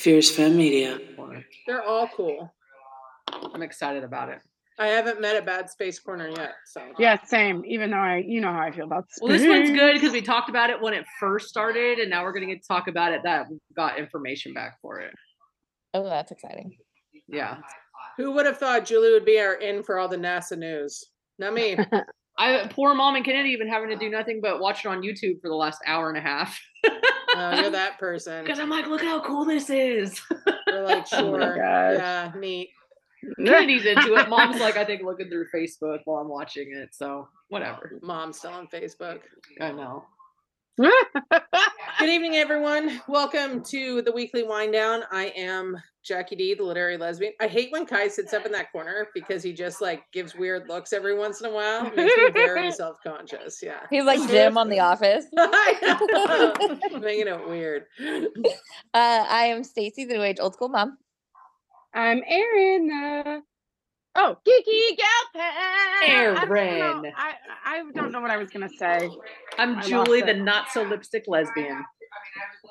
Fierce Femme Media. They're all cool. I'm excited about it. I haven't met a bad space corner yet, so Yeah, same. Even though I, you know how I feel about. This. Well, this one's good because we talked about it when it first started, and now we're going to get to talk about it that we got information back for it. Oh, that's exciting. Yeah. who would have thought Julie would be our in for all the NASA news? Not me. I poor mom and Kennedy been having to do nothing but watch it on YouTube for the last hour and a half. Oh, you're that person. Because I'm like, look how cool this is. We're like, Oh sure, gosh. yeah, neat. Kennedy's into it. Mom's like, I think looking through Facebook while I'm watching it. So whatever. Mom's still on Facebook. I know. Good evening, everyone. Welcome to the weekly wind down. I am Jackie D, the literary lesbian. I hate when Kai sits up in that corner because he just like gives weird looks every once in a while. It makes me very self conscious. Yeah. He's like Jim on The Office. I know. Making it weird. Uh, I am Stacy, the New Age Old School Mom. I'm Erin. Uh, oh, Geeky Gal Pal. I Erin. I, I don't know what I was gonna say. I'm I Julie, the not so lipstick lesbian.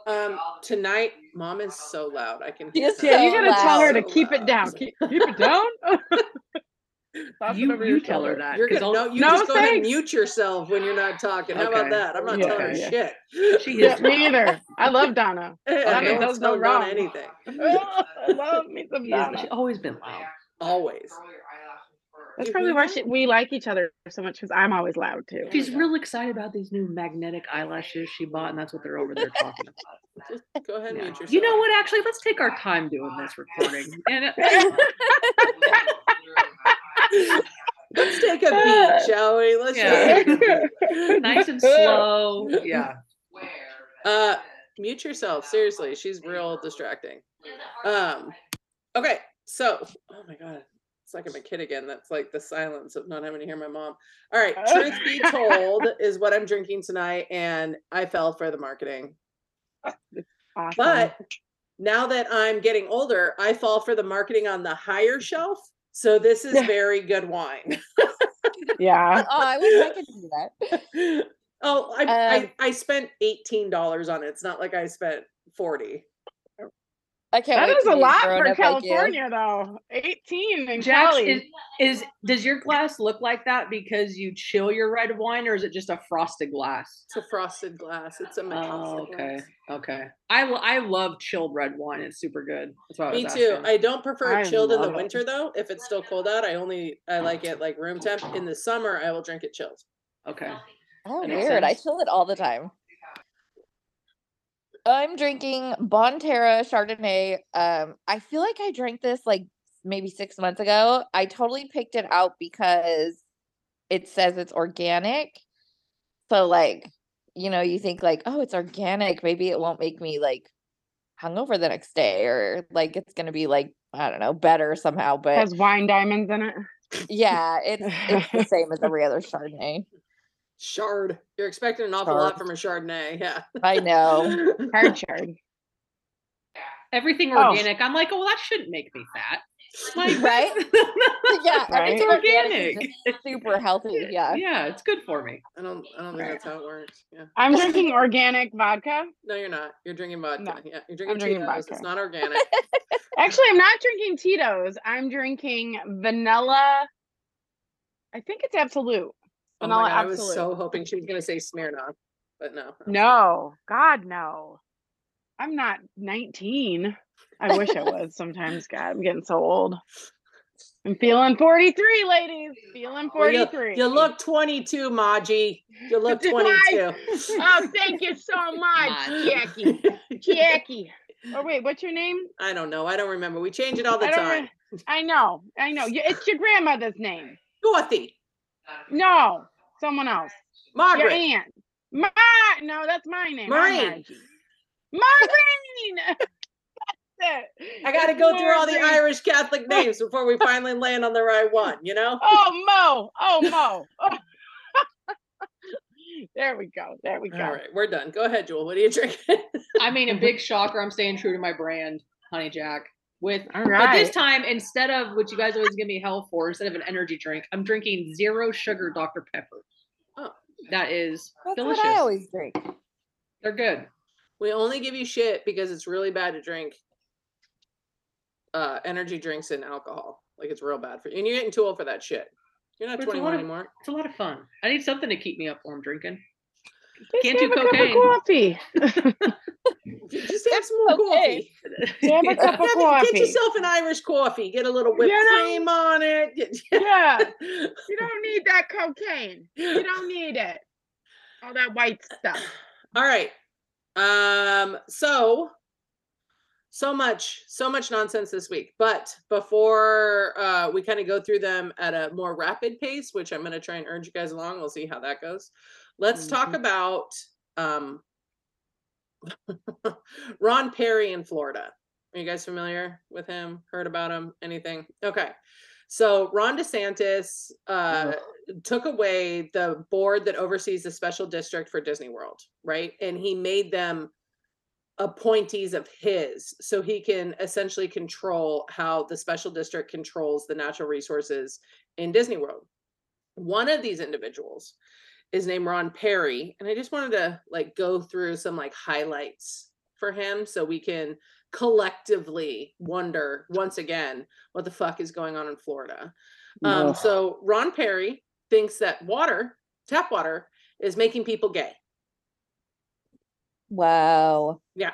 Um, tonight, mom is so loud. I can hear is her. Yeah, you So gotta tell her to loud. keep it down. Keep, keep it down. Toss it You, over you your tell her that. You're 'cause gonna no, you No, just go ahead and mute yourself when you're not talking. How Okay. about that? I'm not Yeah. telling her Okay. shit. She is me either. I love Donna. I Donna don't does tell no wrong. anything. I love me some she Donna. she's always been loud. Always. That's probably why she, we like each other so much because I'm always loud too. She's real excited about these new magnetic eyelashes she bought, and that's what they're over there talking about. Just go ahead and Yeah. mute yourself. You know what? Actually, let's take our time doing this recording. And uh, Let's take a beat, shall we? Let's Yeah. just take a beat. nice and slow. Yeah. Uh, mute yourself. Seriously, she's real distracting. Um, okay, so oh my god, it's like I'm a kid again. That's like the silence of not having to hear my mom. All right, truth be told, is what I'm drinking tonight, and I fell for the marketing. Awesome. But now that I'm getting older, I fall for the marketing on the higher shelf. So this is very good wine. yeah. Oh, I wish I could do that. oh, I, Um, I I spent eighteen dollars on it. It's not like I spent forty. I can't That wait is a lot for up like. California, though. 18 in Jax, Cali. is, is does your glass look like that because you chill your red wine, or is it just a frosted glass? It's a frosted glass. It's a metal. Oh, okay, okay. I I love chilled red wine. It's super good. That's why I was Me too. asking. I don't prefer I it chilled in the it. winter though. If it's still cold out, I only I oh. like it like room temp. In the summer, I will drink it chilled. okay. Oh, That makes weird. I chill it all the time. I'm drinking Bonterra Chardonnay. Um, I feel like I drank this like maybe six months ago. I totally picked it out because it says it's organic. So like, you know, you think like, oh, it's organic. Maybe it won't make me like hungover the next day or like it's gonna be like, I don't know, better somehow. But it has wine diamonds in it. yeah, it's it's the same as every other Chardonnay. Shard. You're expecting an awful lot from a Chardonnay. Yeah. I know. Hard chard. Everything Oh. organic. I'm like, oh, well, that shouldn't make me fat. Like, Right? yeah, Right? everything organic. Organic. is super healthy. Yeah. yeah, it's good for me. I don't I don't think that's how it works. Yeah. I'm drinking organic vodka. No, you're not. You're drinking vodka. No, Yeah. You're drinking, drinking Tito's. It's not organic. Actually, I'm not drinking Tito's. I'm drinking vanilla. I think it's Absolut. Oh my Vanilla God, I was so hoping she was gonna say Smirnoff, but no. No, God, no. I'm not 19. I wish I was sometimes. God, I'm getting so old. I'm feeling 43, ladies. Feeling Well, you, 43. you look 22, Maji. You look 22. Oh, thank you so much, Jackie. Jackie. Oh, wait, what's your name? I don't know. I don't remember. We change it all the I time. re- I know. I know. It's your grandmother's name. Dorothy. No, someone else. Your Margaret. aunt. Ma- no, that's my name. I'm Maureen. Margie. Maureen. That's it. I got to It's go through all the Irish Catholic names before we finally land on the right one, you know? Oh, Mo. Oh, Mo. Oh. there we go. There we go. All right, we're done. Go ahead, Jewel. What are you drinking? I mean, a big shocker. I'm staying true to my brand, Honey Jack. With All but this time, instead of what you guys always give me hell for, instead of an energy drink, I'm drinking zero sugar Dr. Pepper. Oh. That is That's delicious. what I always drink. They're good. we only give you shit because it's really bad to drink uh energy drinks and alcohol. Like it's real bad for you. And you're getting too old for that shit. You're not it's a 21 lot of- anymore. It's a lot of fun. I need something to keep me up while I'm drinking. Just Can't do have a cup of cocaine. coffee. Just have some more okay. coffee. Have a cup of Get- coffee. Get yourself an Irish coffee. Get a little whipped You know- cream on it. Yeah, you don't need that cocaine. You don't need it. All that white stuff. All right. Um, so so much, so much nonsense this week. But before uh we kind of go through them at a more rapid pace, which I'm gonna try and urge you guys along, we'll see how that goes. Let's talk Mhm. about um Ron Peri in Florida. Are you guys familiar with him? Heard about him? Anything? Okay. So Ron DeSantis uh, took away the board that oversees the special district for Disney World, right? And he made them appointees of his so he can essentially control how the special district controls the natural resources in Disney World. One of these individuals is named Ron Peri, and I just wanted to like go through some like highlights for him so we can collectively wonder once again what the fuck is going on in Florida. Um, so Ron Peri thinks that water, tap water, is making people gay. Wow. Yeah.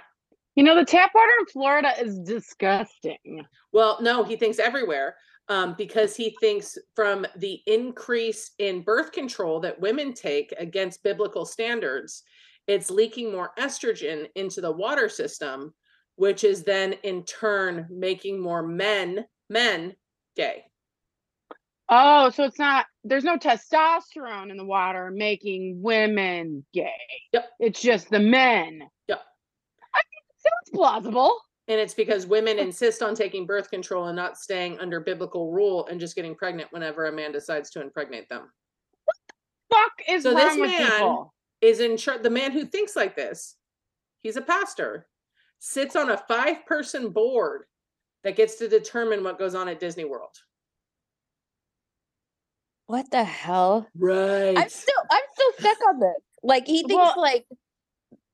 You know, the tap water in Florida is disgusting. Well, no, he thinks everywhere um, because he thinks from the increase in birth control that women take against biblical standards, it's leaking more estrogen into the water system, which is then in turn making more men men gay. Oh, so it's not, there's no testosterone in the water making women gay. Yep. It's just the men. Yep. I it sounds plausible. And it's because women insist on taking birth control and not staying under biblical rule and just getting pregnant whenever a man decides to impregnate them. Fuck is So this wrong with man- people? is in charge. The man who thinks like this, he's a pastor, sits on a five person board that gets to determine what goes on at Disney World. What the hell? Right. I'm still I'm still stuck on this. Like he thinks Well- like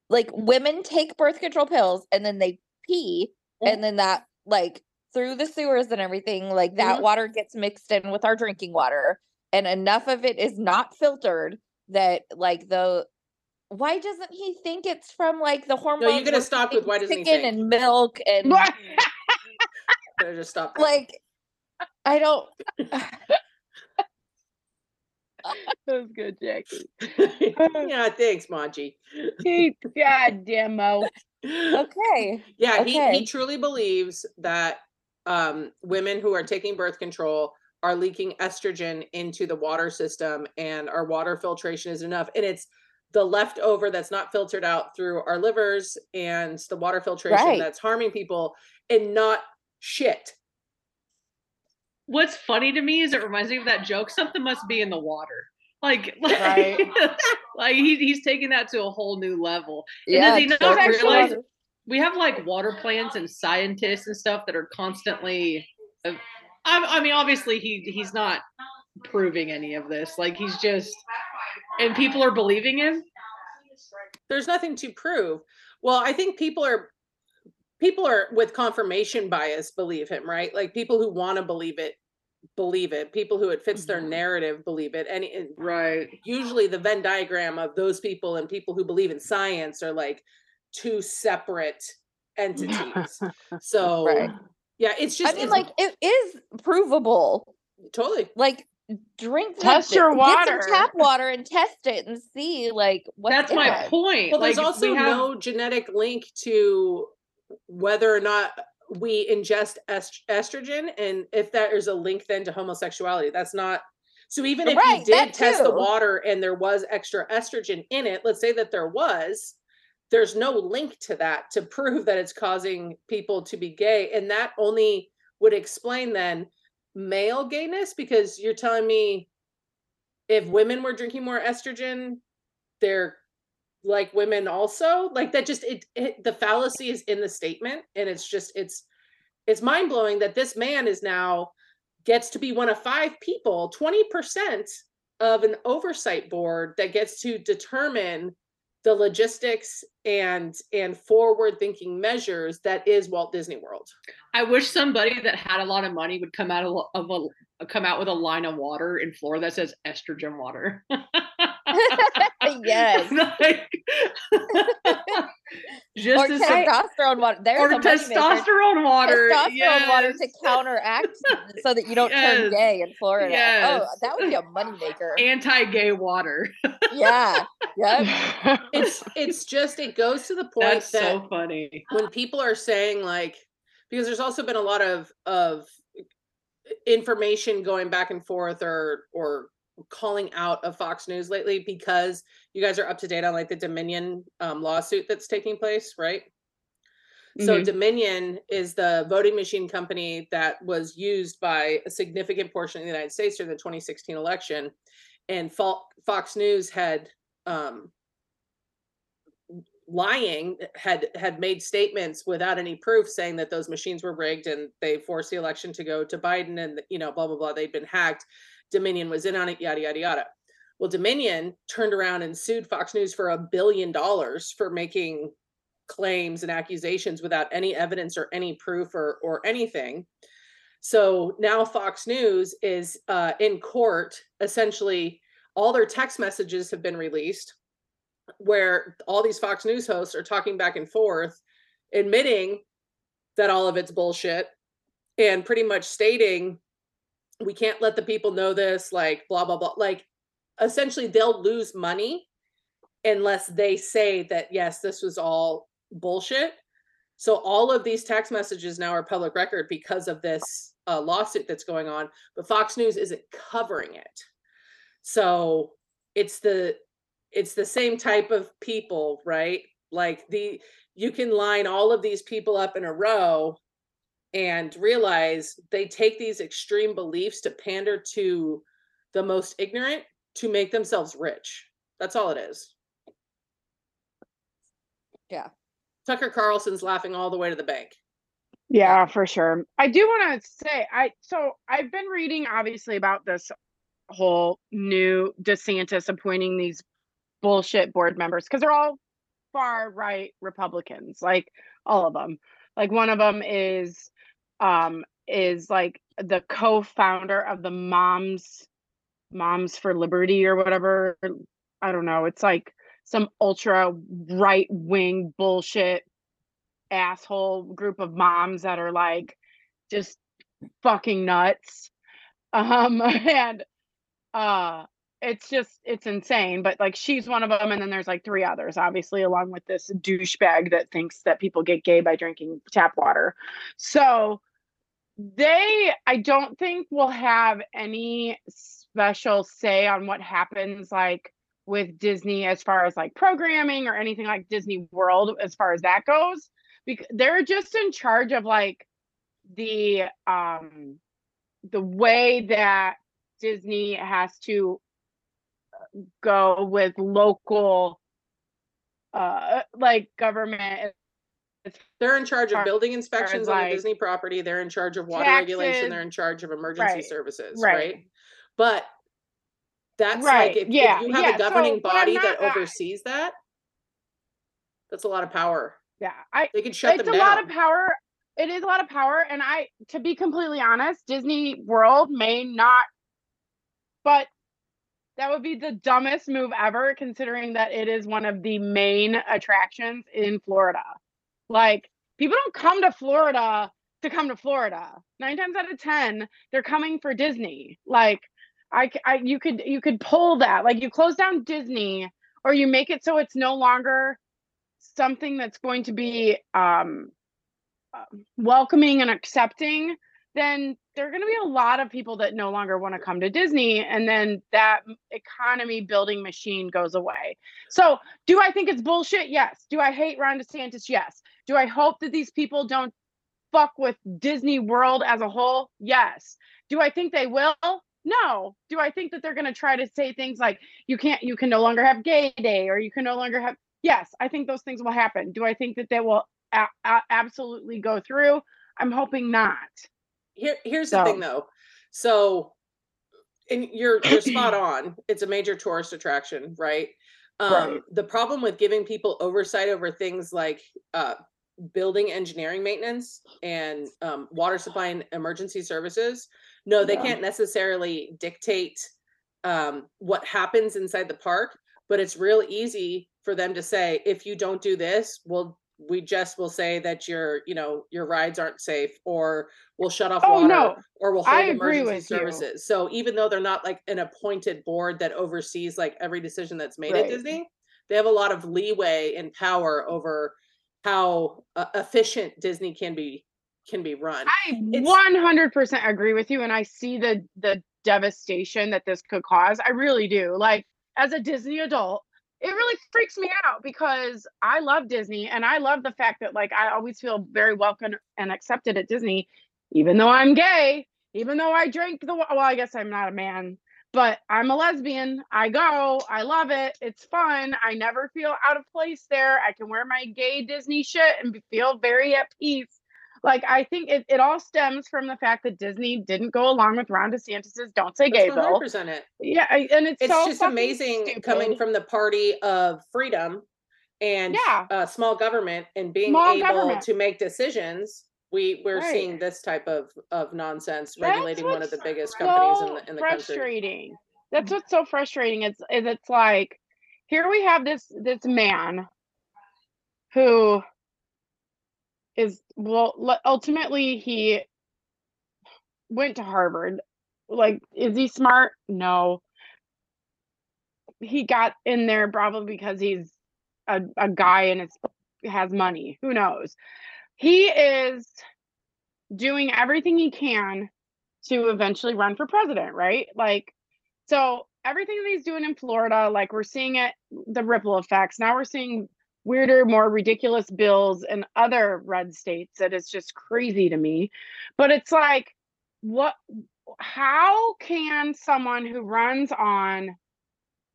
like women take birth control pills and then they pee and then that like through the sewers and everything like that Mhm. water gets mixed in with our drinking water and enough of it is not filtered that like the why doesn't he think it's from like the hormones you're gonna stop with why doesn't he chicken think? and milk and Better just stop. that. like I don't that was good, Jackie. yeah, thanks, Maji. God damn okay Yeah, he, he truly believes that um, women who are taking birth control are leaking estrogen into the water system and our water filtration is enough. And it's the leftover that's not filtered out through our livers and the water filtration Right. that's harming people and not shit. What's funny to me is it reminds me of that joke. Something must be in the water. Like, like, Right. like he, he's taking that to a whole new level. And yeah does he not totally. realize we have like water plants and scientists and stuff that are constantly? uh, I, I mean, obviously he he's not proving any of this. Like he's just, and people are believing him. There's nothing to prove. Well, I think people are people are with confirmation bias believe him, right? Like people who want to believe it believe it. People who it fits their Mhm. narrative believe it. And it, Right. usually the Venn diagram of those people and people who believe in science are like two separate entities. So Right. yeah, it's just I mean, it's like it is provable. totally Like drink Test something- your get water. some tap water and test it and see like what's That's my it. point. well, like, there's also we have, no genetic link to whether or not we ingest est- estrogen and if that is a link then to homosexuality. That's not so even if Right, you did test the water and there was extra estrogen in it, let's say that there was, there's no link to that to prove that it's causing people to be gay. And that only would explain then male gayness because you're telling me if women were drinking more estrogen, they're like women also like that just it, it the fallacy is in the statement and it's just it's it's mind-blowing that this man is now gets to be one of five people 20% of an oversight board that gets to determine the logistics and and forward thinking measures that is Walt Disney World. I wish somebody that had a lot of money would come out of, of a come out with a line of water in Florida that says estrogen water. yes. Like, just or to say, testosterone water. There's or a testosterone water. Testosterone water to counteract so that you don't turn gay in Florida. Oh, that would be a moneymaker. Anti-gay water. yeah. Yep. It's it's just it goes to the point That's that so funny. when people are saying like because there's also been a lot of of information going back and forth or or calling out of Fox News lately because you guys are up to date on like the Dominion um, lawsuit that's taking place, right? So Mhm. Dominion is the voting machine company that was used by a significant portion of the United States during the 2016 election, and Fo- Fox News had um, lying had had made statements without any proof saying that those machines were rigged and they forced the election to go to Biden and you know blah blah blah they'd been hacked. Dominion was in on it, yada yada yada. Well, Dominion turned around and sued Fox News for a billion dollars for making claims and accusations without any evidence or any proof or or anything. So now Fox News is uh, in court. Essentially, all their text messages have been released, where all these Fox News hosts are talking back and forth, admitting that all of it's bullshit, and pretty much stating we can't let the people know this. Like blah blah blah. Like essentially, they'll lose money unless they say that yes, this was all bullshit. So all of these text messages now are public record because of this uh, lawsuit that's going on, but Fox News isn't covering it. So it's the it's the same type of people, right? Like the you can line all of these people up in a row and realize they take these extreme beliefs to pander to the most ignorant to make themselves rich. That's all it is. Yeah. Tucker Carlson's laughing all the way to the bank. Yeah, for sure. I do want to say I so I've been reading obviously about this whole new DeSantis appointing these bullshit board members because they're all far right Republicans, like all of them. Like one of them is um is like the co-founder of the Moms Moms for Liberty or whatever. I don't know. It's like some ultra right wing bullshit asshole group of moms that are like just fucking nuts. Um and uh it's just it's insane but like she's one of them and then there's like three others obviously along with this douchebag that thinks that people get gay by drinking tap water so they i don't think will have any special say on what happens like with disney as far as like programming or anything like disney world as far as that goes. Because they're just in charge of like the um the way that disney has to go with local uh like government They're in charge of building inspections on like the Disney property. They're in charge of water regulation. They're in charge of emergency Right, services, right. right? But that's Right, like if, if you have yeah, a governing so, body not- that oversees that, that's a lot of power. yeah i They could shut it's them a down. lot of power it is a lot of power and i to be completely honest disney world may not but that would be the dumbest move ever considering that it is one of the main attractions in florida like people don't come to florida to come to florida. Nine times out of ten they're coming for disney. Like I, I you could you could pull that. Like you close down disney or you make it so it's no longer something that's going to be um uh, welcoming and accepting then there are going to be a lot of people that no longer want to come to disney and then that economy building machine goes away. So do i think it's bullshit? Yes. Do i hate ron desantis? Yes do i hope that these people don't fuck with disney world as a whole yes do i think they will no do i think that they're going to try to say things like you can't you can no longer have gay day or you can no longer have yes i think those things will happen do i think that they will a- a- absolutely go through i'm hoping not Here, here's the thing though. So, and you're you're spot on. It's a major tourist attraction, right? Um, Right. the problem with giving people oversight over things like uh, building engineering maintenance and um, water supply and emergency services, no, they Yeah. can't necessarily dictate um, what happens inside the park, but it's real easy for them to say, if you don't do this, well, we just will say that your, you know, your rides aren't safe, or we'll shut off Oh, water, no, or we'll hold emergency with you. services. So even though they're not like an appointed board that oversees like every decision that's made at Disney, they have a lot of leeway and power over how uh, efficient Disney can be can be run. I It's- 100% agree with you and I see the the devastation that this could cause. I really do. Like as a Disney adult, it really freaks me out because I love Disney and I love the fact that like I always feel very welcome and accepted at Disney even though I'm gay, even though I drink the well I guess I'm not a man, but I'm a lesbian. I go, I love it. It's fun. I never feel out of place there. I can wear my gay Disney shit and feel very at peace like I think it, it all stems from the fact that Disney didn't go along with Ron DeSantis's "Don't Say Gay" bill. 100% it. Yeah, and it's It's so just amazing coming from the party of freedom and Yeah. uh, small government and being Small able government. to make decisions. We we're Right. seeing this type of of nonsense regulating one of the biggest companies in the in the country. frustrating. That's what's so frustrating. It's is it's like here we have this this man who is well ultimately he went to Harvard. Like is he smart? No. He got in there probably because he's a, a guy and is has money. Who knows? He is doing everything he can to eventually run for president, right? Like, so everything that he's doing in Florida, like we're seeing it, the ripple effects. Now we're seeing weirder, more ridiculous bills in other red states that is just crazy to me. But it's like, what, how can someone who runs on,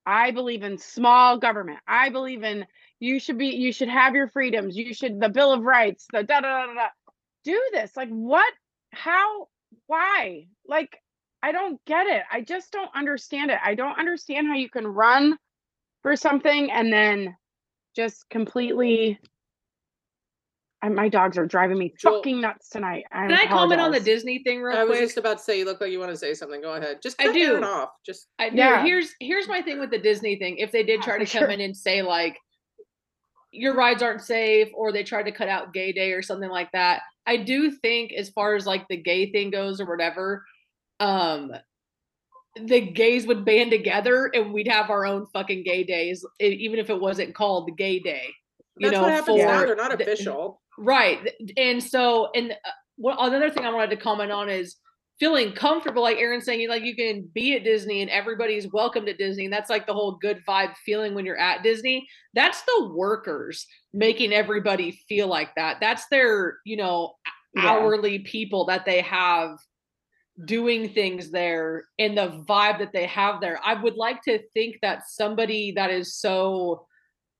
I believe in small government, I believe in you should be, you should have your freedoms, you should, the Bill of Rights, the da da da da, da, do this? Like, what, how, why? Like, I don't get it. I just don't understand it. I don't understand how you can run for something and then just completely. And my dogs are driving me Joel- fucking nuts tonight. I Can I comment on the. Disney thing real I was quick? just about to say, you look like you want to say something. Go ahead. Just I cut Erin do. off. Just I do. Yeah. Here's here's my thing with the Disney thing. If they did try for to come sure. in and say like your rides aren't safe or they tried to cut out gay day or something like that, I do think as far as like the gay thing goes or whatever, um the gays would band together and we'd have our own fucking gay days, even if it wasn't called the gay day. You that's know, what happens now. for They're not official. Right. And so, and uh, what another thing I wanted to comment on is feeling comfortable, like Erin saying, like you can be at Disney and everybody's welcomed at Disney. And that's like the whole good vibe feeling when you're at Disney. That's the workers making everybody feel like that. That's their, you know, Yeah. hourly people that they have doing things there and the vibe that they have there. I would like to think that somebody that is so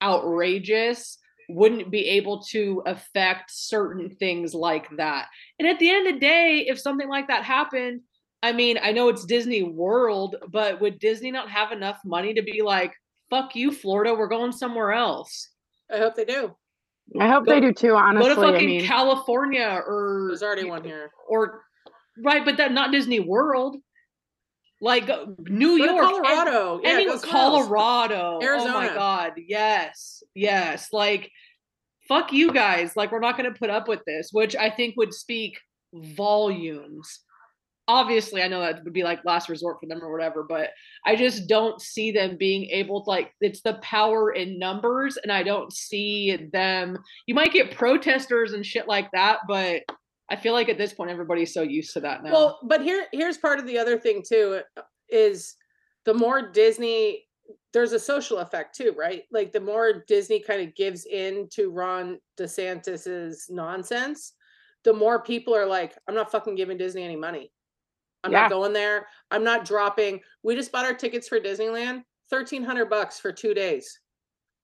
outrageous wouldn't be able to affect certain things like that. And at the end of the day, if something like that happened, I mean, I know it's Disney World, but would Disney not have enough money to be like, fuck you, Florida, we're going somewhere else? I hope they do. I hope Go- they do too, honestly. Go to I fucking mean, California or There's already one here. or right, but that not Disney World. Like uh, New York, and- Colorado. Yeah, somewhere else. Colorado. Oh my Arizona. god, yes, yes. Like, fuck you guys. Like, we're not going to put up with this, which I think would speak volumes. Obviously, I know that would be like last resort for them or whatever, but I just don't see them being able to like. It's the power in numbers, and I don't see them. You might get protesters and shit like that, but I feel like at this point everybody's so used to that now. Well, but here here's part of the other thing too is the more Disney there's a social effect too, right? Like the more Disney kind of gives in to Ron DeSantis's nonsense, the more people are like, I'm not fucking giving Disney any money. I'm Yeah. not going there. I'm not dropping. We just bought our tickets for Disneyland, 1300 bucks for 2 days.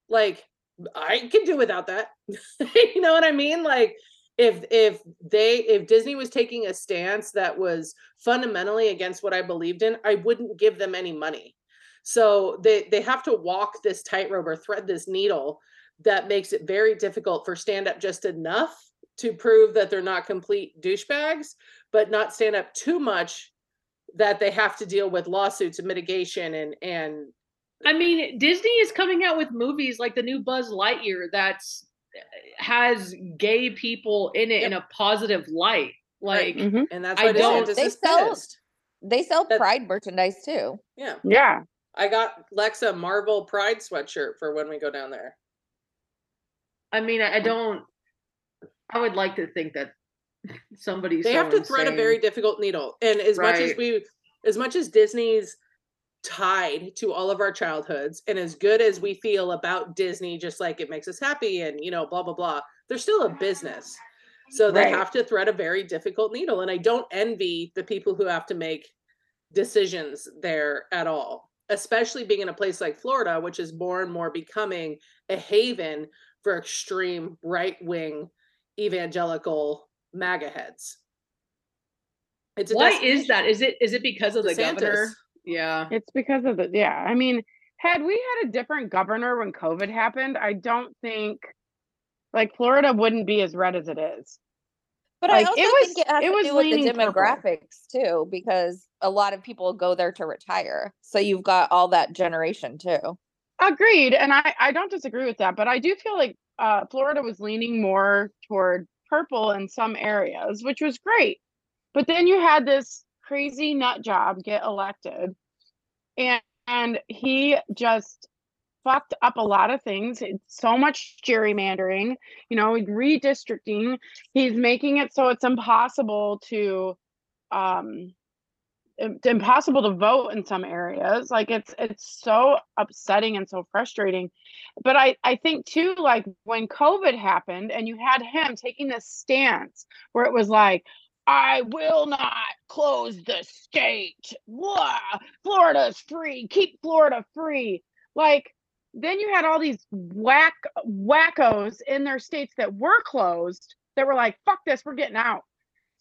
Like I can do without that. you know what I mean? Like if if they if Disney was taking a stance that was fundamentally against what I believed in, I wouldn't give them any money. So they they have to walk this tightrope or thread this needle that makes it very difficult for stand up just enough to prove that they're not complete douchebags, but not stand up too much that they have to deal with lawsuits and mitigation and and I mean, Disney is coming out with movies like the new Buzz Lightyear that's has gay people in it in a positive light. Right. Like Mhm. and that's I why don't- DeSantis they sell- pissed. They sell That- pride merchandise too. Yeah. Yeah. I got Lexa Marvel Pride sweatshirt for when we go down there. I mean, I, I don't I would like to think that somebody's they so have to thread a very difficult needle and as much as we as much as disney's tied to all of our childhoods and as good as we feel about disney just like it makes us happy and you know blah blah blah they're still a business so they Right. have to thread a very difficult needle and i don't envy the people who have to make decisions there at all especially being in a place like florida which is more and more becoming a haven for extreme right-wing evangelical MAGA heads. It's Why is that? Is it is it because of the governor? Yeah. It's because of the yeah. I mean, had we had a different governor when COVID happened, I don't think like Florida wouldn't be as red as it is. But Like, I also it was- think it has it to was do with the leaning purple. demographics too, because a lot of people go there to retire. So you've got all that generation too. Agreed, and I I don't disagree with that, but I do feel like uh Florida was leaning more toward purple in some areas, which was great. But then you had this crazy nut job get elected, and and he just fucked up a lot of things. It's so much gerrymandering, you know, redistricting. He's making it so it's impossible to um impossible to vote in some areas like it's it's so upsetting and so frustrating but i i think too like when covid happened and you had him taking this stance where it was like i will not close the state Blah, florida's free keep florida free like then you had all these whack wackos in their states that were closed that were like fuck this we're getting out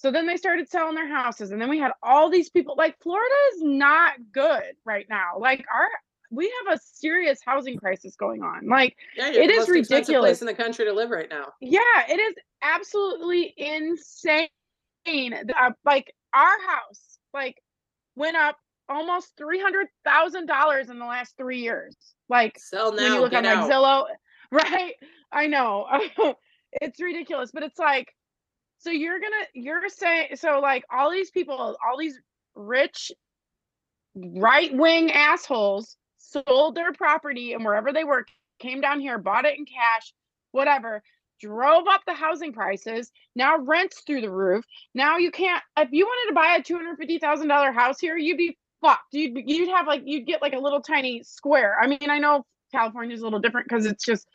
so then they started selling their houses, and then we had all these people. Like Florida is not good right now. Like our, we have a serious housing crisis going on. Like Yeah, It the is ridiculous. place in the country to live right now. yeah, it is absolutely insane. Uh, like our house, like went up almost three hundred thousand dollars in the last three years. Like Sell now, when you look on like out. Zillow, right? I know it's ridiculous, but it's like, so you're gonna, you're saying, so like all these people, all these rich, right wing assholes sold their property and wherever they were came down here, bought it in cash, whatever, drove up the housing prices. Now rents through the roof. Now you can't, if you wanted to buy a two hundred fifty thousand dollar house here, you'd be fucked. You'd you'd have like you'd get like a little tiny square. I mean, I know California's a little different because it's just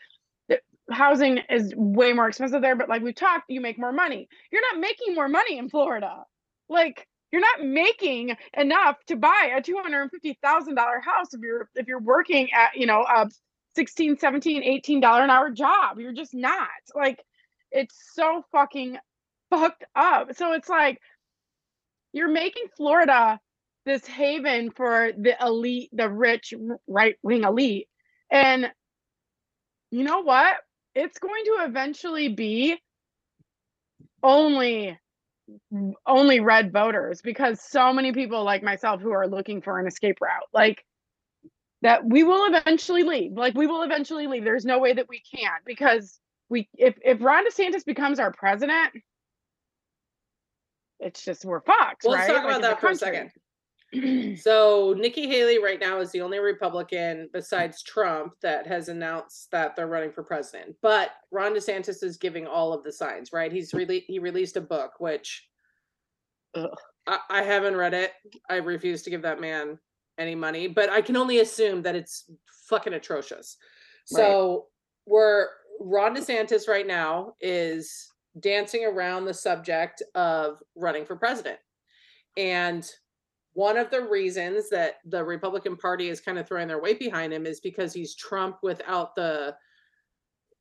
housing is way more expensive there. But like we talked, you make more money. You're not making more money in Florida. Like you're not making enough to buy a two hundred fifty thousand dollar house if you're if you're working at you know a 16 17 18 dollar an hour job. You're just not. Like it's so fucking fucked up. So it's like you're making florida this haven for the elite the rich right wing elite. And you know what? It's going to eventually be only only red voters because so many people like myself who are looking for an escape route. Like that we will eventually leave like we will eventually leave there's no way that we can't because we if if ron desantis becomes our president it's just we're fucked Well, right let's talk about as that for a second. So Nikki Haley right now is the only Republican besides Trump that has announced that they're running for president. But Ron DeSantis is giving all of the signs, right? He's really he released a book which I, I haven't read it. I refuse to give that man any money, but I can only assume that it's fucking atrocious. So we're Ron DeSantis right now is dancing around the subject of running for president. And one of the reasons that the Republican Party is kind of throwing their weight behind him is because he's Trump without the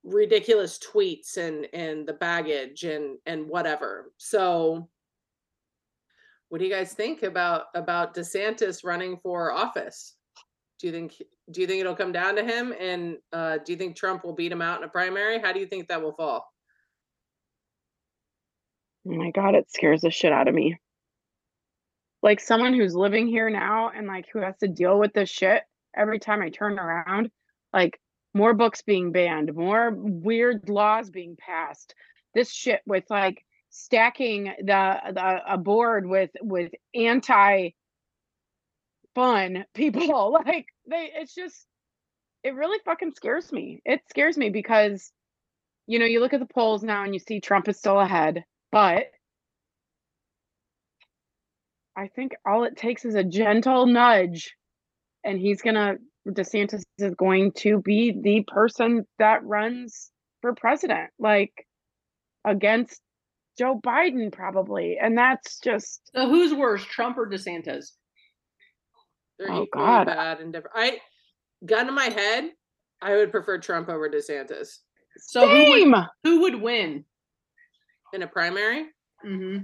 ridiculous tweets and and the baggage and and whatever. So what do you guys think about about DeSantis running for office? Do you think do you think it'll come down to him? And uh, do you think Trump will beat him out in a primary? How do you think that will fall? Oh my god, it scares the shit out of me. Like someone who's living here now and like who has to deal with this shit every time I turn around, like more books being banned, more weird laws being passed. This shit with like stacking the, the a board with with anti fun people like they it's just it really fucking scares me. It scares me because you know, you look at the polls now and you see Trump is still ahead, but I think all it takes is a gentle nudge and he's to DeSantis is going to be the person that runs for president like against Joe Biden probably. And that's just So who's worse, Trump or DeSantis? They're Oh, God. bad and different. I gun to my head, I would prefer Trump over DeSantis So who would, who would win? in a primary. hmm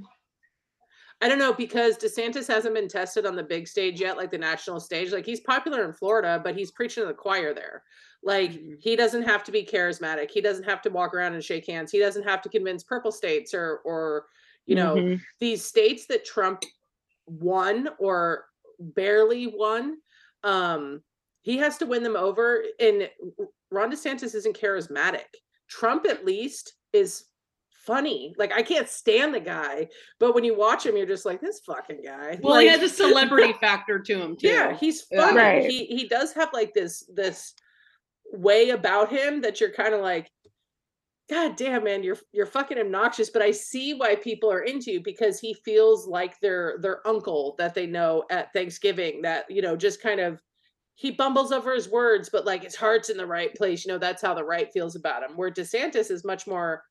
I don't know because DeSantis hasn't been tested on the big stage yet, like the national stage. Like he's popular in Florida, but he's preaching to the choir there. Like Mhm. he doesn't have to be charismatic. He doesn't have to walk around and shake hands. He doesn't have to convince purple states or or you know Mhm. these states that Trump won or barely won. Um, he has to win them over. And Ron DeSantis isn't charismatic. Trump at least is funny. Like I can't stand the guy, but when you watch him, you're just like this fucking guy. Well, he has a celebrity factor to him too. yeah, he's funny. Right. He he does have like this this way about him that you're kind of like, God damn, man, you're you're fucking obnoxious. But I see why people are into you because he feels like their their uncle that they know at Thanksgiving. That you know, just kind of he bumbles over his words, but like his heart's in the right place. You know, that's how the right feels about him. Where DeSantis is much more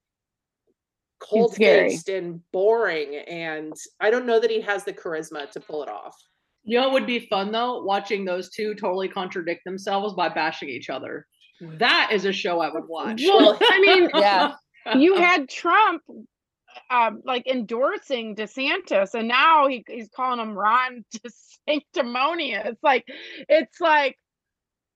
cold faced and boring, and I don't know that he has the charisma to pull it off. You know what would be fun though? Watching those two totally contradict themselves by bashing each other. That is a show I would watch. Well, I mean, Yeah. you had Trump um, like endorsing DeSantis, and now he, he's calling him Ron Sanctimonious. Like, it's like,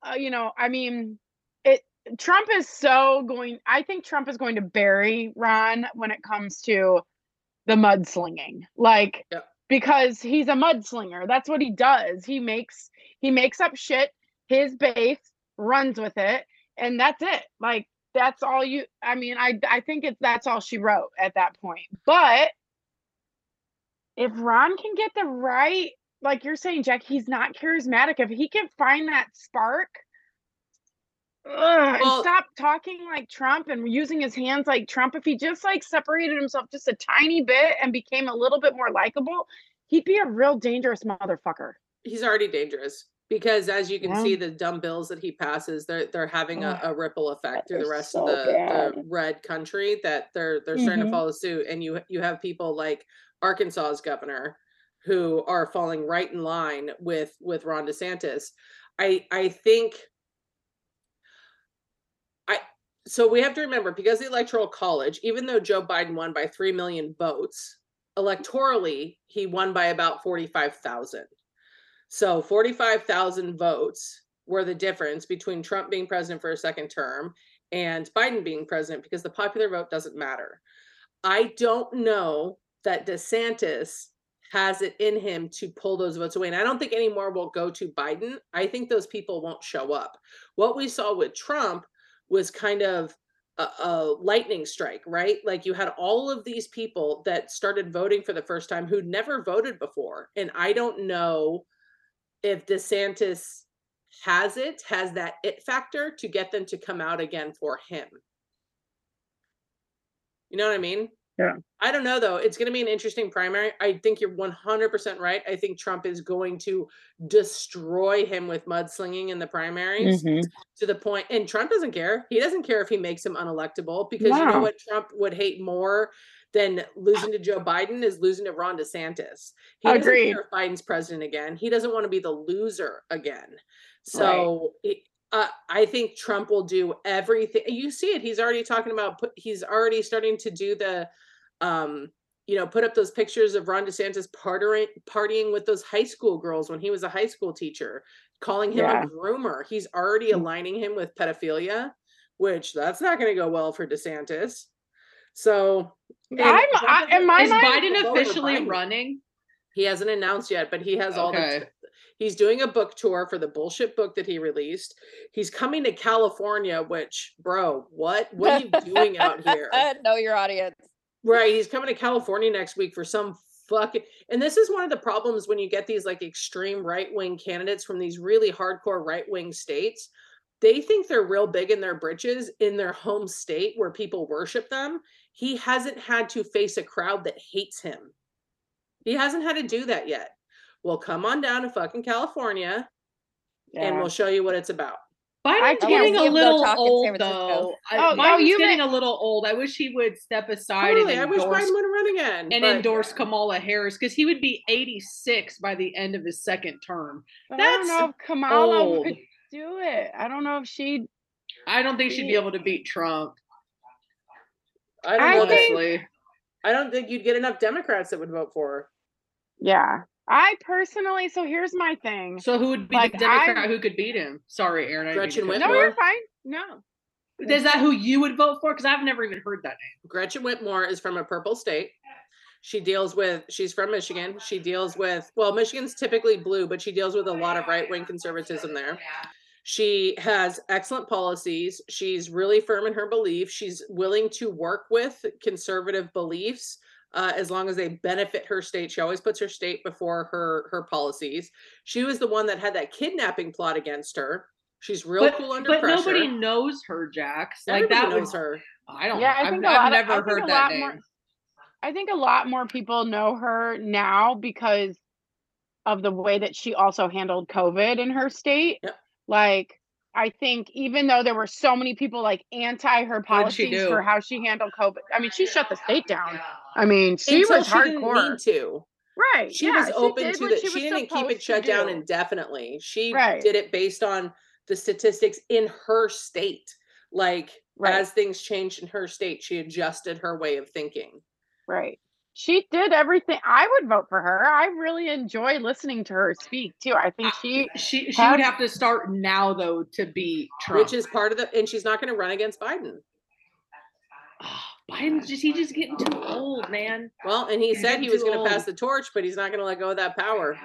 uh, you know, I mean, it. Trump is so going. I think Trump is going to bury Ron when it comes to the mudslinging. Like, Yep. because he's a mudslinger. That's what he does. He makes he makes up shit. His base runs with it, and that's it. Like that's all you i mean i i think it's that's all she wrote at that point. But if ron can get the right like you're saying jack he's not charismatic. If he can find that spark ugh, and stop talking like trump and using his hands like trump if he just like separated himself just a tiny bit and became a little bit more likable he'd be a real dangerous motherfucker. He's already dangerous because as you can Yeah. see the dumb bills that he passes they're they're having a, a ripple effect through the rest so of the, the red country that they're they're starting Mhm. to follow suit and you you have people like arkansas's governor who are falling right in line with with ron desantis i i think i so we have to remember because the electoral college even though joe biden won by 3 million votes electorally he won by about 45,000 so 45,000 votes were the difference between Trump being president for a second term and Biden being president because the popular vote doesn't matter. I don't know that DeSantis has it in him to pull those votes away. And I don't think any more will go to Biden. I think those people won't show up. What we saw with Trump was kind of a, a lightning strike, right? Like you had all of these people that started voting for the first time who'd never voted before. And I don't know if DeSantis has it, has that it factor to get them to come out again for him. You know what I mean? Yeah. I don't know though. It's going to be an interesting primary. I think you're 100% right. I think Trump is going to destroy him with mudslinging in the primaries mm-hmm. to the point and Trump doesn't care. He doesn't care if he makes him unelectable because you know what Trump would hate more than losing to Joe Biden is losing to Ron DeSantis. He doesn't Agreed. care if Biden's president again. He doesn't want to be the loser again. So it- uh, I think Trump will do everything. You see it. He's already talking about. He's already starting to do the um, you know, put up those pictures of Ron DeSantis partying partying with those high school girls when he was a high school teacher, calling him Yeah. a groomer. He's already Mm. aligning him with pedophilia, which that's not going to go well for DeSantis. So I'm, I, in my Is Biden officially Biden. running? he hasn't announced yet, but he has all the He's doing a book tour for the bullshit book that he released. He's coming to California, which, bro, what what are you doing out here? I know your audience. Right, he's coming to California next week for some fucking and this is one of the problems when you get these like extreme right-wing candidates from these really hardcore right-wing states. They think they're real big in their britches in their home state where people worship them. He hasn't had to face a crowd that hates him. He hasn't had to do that yet. Well, come on down to fucking California and we'll show you what it's about. Biden's can't getting a little talk in San old though. I- Oh, Biden's you getting may- a little old. I wish he would step aside Totally. I and wish endorse, Biden would run again. and but- endorse Kamala Harris because he would be 86 by the end of his second term. But I don't know if Kamala old. could do it. I don't know if she'd. I don't think she'd be able to beat Trump. I don't I know that- think- Honestly, I don't think you'd get enough Democrats that would vote for her. Yeah. I personally, so here's my thing. so who would be Like, the Democrat I- who could beat him? Sorry, Erin. I didn't mean to Gretchen cut No, you Whitmer. you're fine. No. Is that who you would vote for? Because I've never even heard that name. Gretchen Whitmer is from a purple state. She deals with, she's from Michigan. She deals with, well, Michigan's typically blue, but she deals with a lot of right wing conservatism there. She has excellent policies. She's really firm in her beliefs. She's willing to work with conservative beliefs uh, as long as they benefit her state. She always puts her state before her her policies. She was the one that had that kidnapping plot against her. She's real but cool under but pressure. nobody knows her, Jax. Like Everybody that knows would, her. I don't. Yeah, know. I think I've, a lot I've of- never I think heard that name. more- I think a lot more people know her now because of the way that she also handled COVID in her state. Yep. Like, I think even though there were so many people like anti her policies for how she handled COVID, I mean, she shut the state down. I mean, she Until was she hardcore. to. right. she yeah, was open to that. she she, didn't keep it shut down indefinitely she Right. did it based on the statistics in her state like Right. as things changed in her state she adjusted her way of thinking Right. She did everything. I would vote for her. I really enjoy listening to her speak too. I think she She she How would have to start now though to be Trump. which is part of the and she's not going to run against biden Biden's just he's just getting too old, man. well and he He's said he was going to pass the torch but he's not going to let go of that power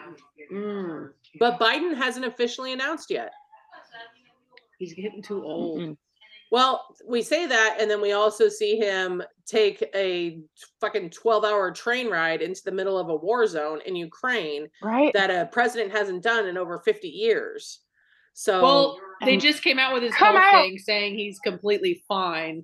Mm, but biden hasn't officially announced yet he's getting too old. Mm-mm. Well, we say that, and then we also see him take a fucking 12 hour train ride into the middle of a war zone in Ukraine right. that a president hasn't done in over 50 years. So, Well, they just came out with his whole out. thing saying he's completely fine.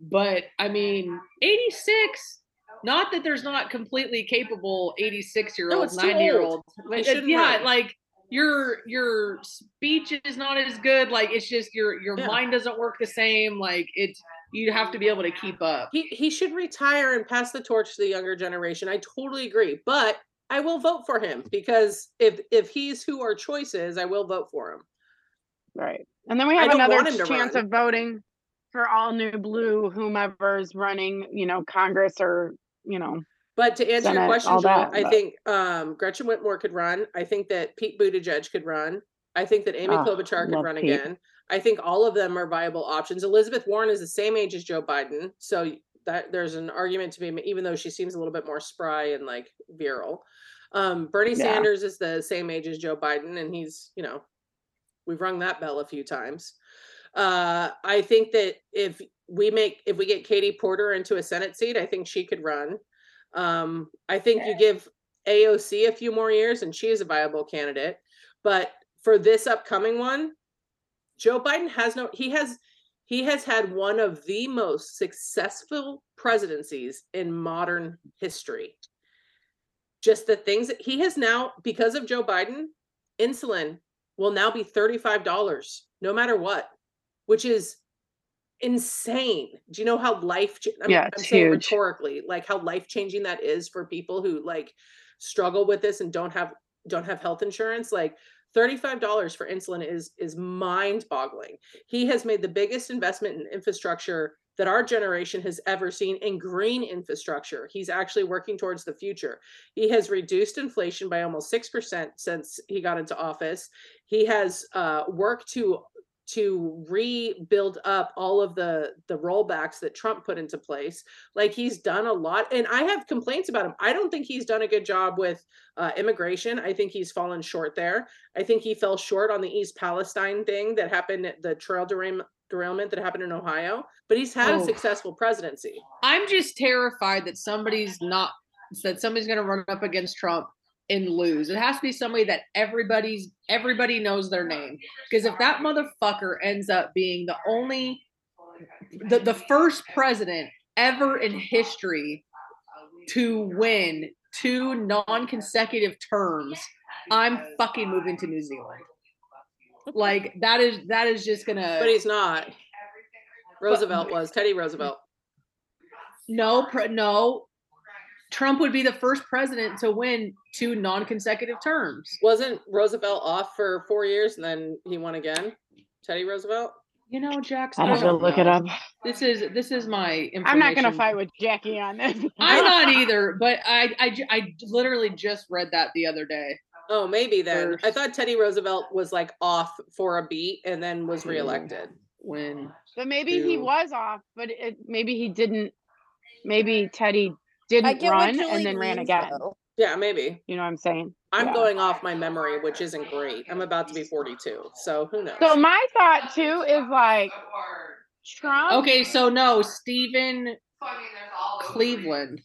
But I mean, 86. Not that there's not completely capable 86 year No, olds, it's too 90 year old. Uh, olds. But yeah, run. like your your speech is not as good. Like it's just your your Yeah. mind doesn't work the same. Like it's you have to be able to keep up. he, he should retire and pass the torch to the younger generation. I totally agree. But I will vote for him because if if he's who our choice is, I will vote for him. Right. And then we have another want him to chance run. of voting for all new blue, whomever's running, you know, Congress or, you know, But to answer your question, Joel, that, I but- think um, Gretchen Whitmer could run. I think that Pete Buttigieg could run. I think that Amy Oh, Klobuchar could run Pete. again. I think all of them are viable options. Elizabeth Warren is the same age as Joe Biden, so that there's an argument to be made, even though she seems a little bit more spry and like virile. Um, Bernie Yeah. Sanders is the same age as Joe Biden, and he's you know we've rung that bell a few times. Uh, I think that if we make if we get Katie Porter into a Senate seat, I think she could run. Um, I think you give AOC a few more years, and she is a viable candidate. But for this upcoming one, Joe Biden has no. He has he has had one of the most successful presidencies in modern history. Just the things that he has now, because of Joe Biden, insulin will now be $35 no matter what, which is insane. Do you know how life cha- I'm, Yeah, I'm saying huge. rhetorically, like how life-changing that is for people who like struggle with this and don't have don't have health insurance? Like $35 for insulin is is mind-boggling. He has made the biggest investment in infrastructure that our generation has ever seen in green infrastructure. He's actually working towards the future. He has reduced inflation by almost 6% since he got into office. He has uh, worked to to rebuild up all of the the rollbacks that Trump put into place. Like he's done a lot, and I have complaints about him. I don't think he's done a good job with uh, immigration. I think he's fallen short there. I think he fell short on the East Palestine thing that happened, the trail derailment derailment that happened in Ohio. But he's had Oh. a successful presidency. I'm just terrified that somebody's not that somebody's going to run up against Trump and lose. It has to be somebody that everybody's everybody knows their name. Because if that motherfucker ends up being the only the, the first president ever in history to win two non-consecutive terms, I'm fucking moving to New Zealand. Like that is that is just gonna But he's not. Roosevelt was Teddy Roosevelt. No, pr- no. Trump would be the first president to win two non-consecutive terms. Wasn't Roosevelt off for four years and then he won again? Teddy Roosevelt? You know, Jackson. I'd have to don't look it know. up. This is this is my. I'm not gonna fight with Jackie on this. I'm not either, but I, I I literally just read that the other day. Oh, maybe then. I thought Teddy Roosevelt was like off for a beat and then was Ooh. reelected. When But maybe he was off, but it maybe he didn't. Maybe Teddy didn't I get what run and then ran again. though. Yeah, maybe. You know what I'm saying? I'm Yeah. going off my memory, which isn't great. I'm about to be 42, so who knows? So my thought too is like Trump. okay, so no, Stephen Cleveland.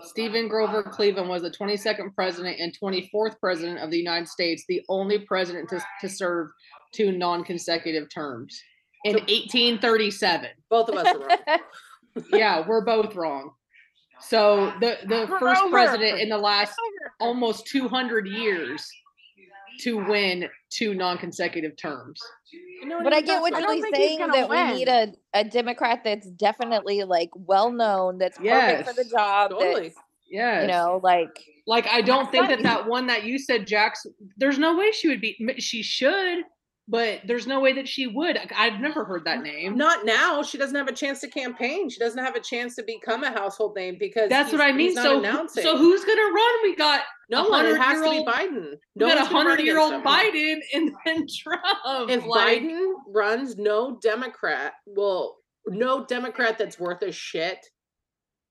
Stephen Grover Cleveland was the 22nd president and 24th president of the United States, the only president to, to serve two non-consecutive terms in 1837. Both of us are wrong. yeah, we're both wrong. So the the first Grover. president in the last almost 200 years to win two non-consecutive terms. You But I get what that's I Julie's saying gonna that we need a, a Democrat that's definitely like well known, that's perfect for the Yes. job. Totally. That's, Yes. you know, like like I don't think that that one that you said, Jax. There's no way she would be. She should, but there's no way that she would. I- I've never heard that name. Not now. She doesn't have a chance to campaign. She doesn't have a chance to become a household name because That's what I mean. So, announcing. so who's gonna run? We got no one. It has to be 100-year-old Biden. we got a one's gonna run hundred year old against. Biden and then Trump. If like, Biden runs, no Democrat will, no Democrat that's worth a shit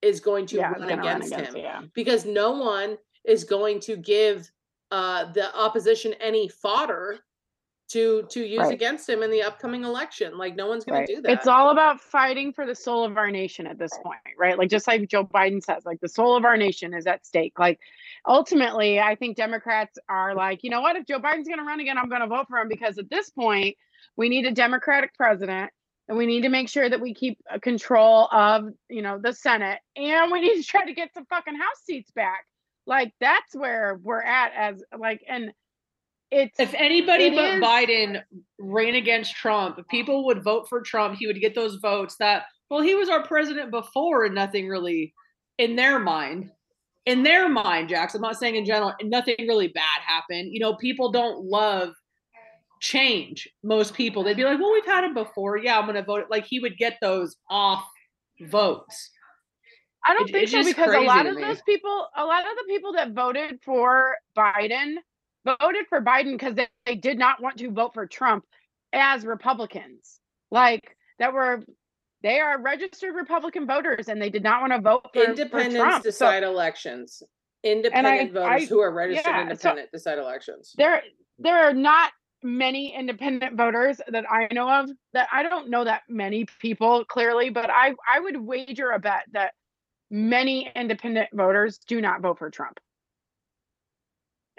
is going to Yeah, run it's gonna run against against him it, yeah. because no one is going to give uh, the opposition any fodder to to use Right. against him in the upcoming election. Like no one's going Right. to do that. It's all about fighting for the soul of our nation at this point, right? Like just like Joe Biden says, like the soul of our nation is at stake. Like ultimately, I think Democrats are like, you know what? If Joe Biden's going to run again, I'm going to vote for him because at this point, we need a Democratic president and we need to make sure that we keep control of, you know, the Senate and we need to try to get some fucking House seats back. Like that's where we're at as like and it's if anybody It but is- Biden ran against Trump, people would vote for Trump, he would get those votes that, well, he was our president before and nothing really, in their mind, in their mind, Jax, I'm not saying in general, nothing really bad happened. You know, people don't love change. Most people, they'd be like, well, we've had him before. Yeah, I'm going to vote. Like he would get those off votes. I don't It- think so because a lot of those people, a lot of the people that voted for Biden voted for Biden because they, they did not want to vote for Trump as Republicans. Like that were they are registered Republican voters and they did not want to vote for, for Independents Trump. So decide elections. Independent voters I- who are registered yeah, so- independent decide elections. there there are not many independent voters that I know of that I don't know that many people clearly, but I I would wager a bet that many independent voters do not vote for Trump.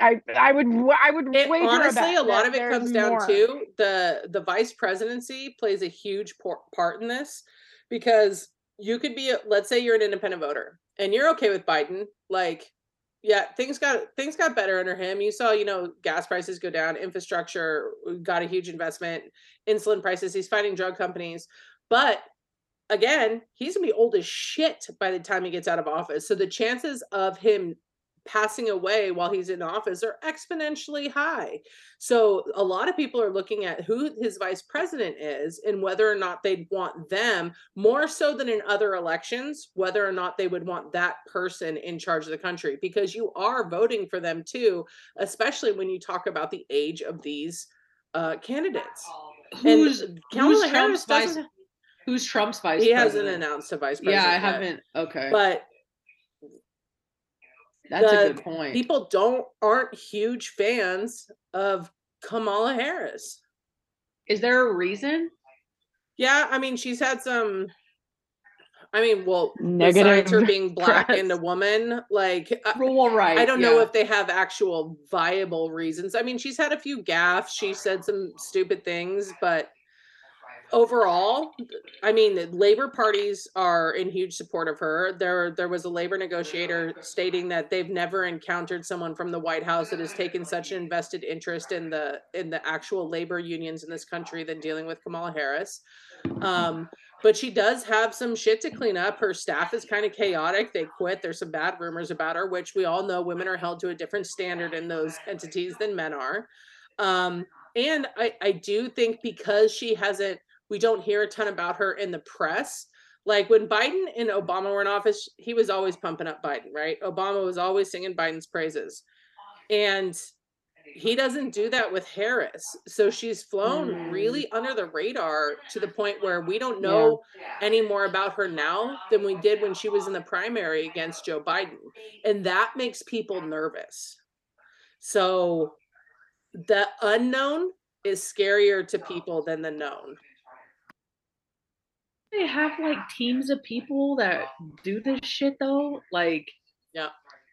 I I would I would It, honestly, a, lot of it comes down more. to the the vice presidency plays a huge por- part in this because you could be a, let's say you're an independent voter and you're okay with Biden like yeah things got things got better under him you saw you know gas prices go down infrastructure uh, got a huge investment insulin prices he's fighting drug companies but again he's gonna be old as shit by the time he gets out of office so the chances of him passing away while he's in office are exponentially high. So a lot of people are looking at who his vice president is and whether or not they'd want them more so than in other elections, whether or not they would want that person in charge of the country because you are voting for them too, especially when you talk about the age of these uh, candidates. Who's and who's Kamala Trump's vice? doesn't. Who's Trump's vice? He hasn't announced a vice Yeah, president. I yet, haven't. Okay, But that's a the good point. people don't aren't huge fans of Kamala Harris. Is there a reason? Yeah, I mean, she's had some. I mean, well, Negative besides her being black and a woman, like uh, I, Well, right. I don't know if they have actual viable reasons. I mean, she's had a few gaffes. She said some stupid things, but overall, I mean, the labor parties are in huge support of her. There, there was a labor negotiator stating that they've never encountered someone from the White House that has taken such an invested interest in the in the actual labor unions in this country than dealing with Kamala Harris. Um, but she does have some shit to clean up. Her staff is kind of chaotic. They quit. There's some bad rumors about her, which we all know women are held to a different standard in those entities than men are. Um, and I, I do think because she hasn't, we don't hear a ton about her in the press. Like when Biden and Obama were in office, he was always pumping up Biden, right? Obama was always singing Biden's praises. And he doesn't do that with Harris. So she's flown Mm. really under the radar to the point where we don't know any more about her now than we did when she was in the primary against Joe Biden. And that makes people nervous. So the unknown is scarier to people than the known. They have like teams of people that do this shit though? Like, Yeah.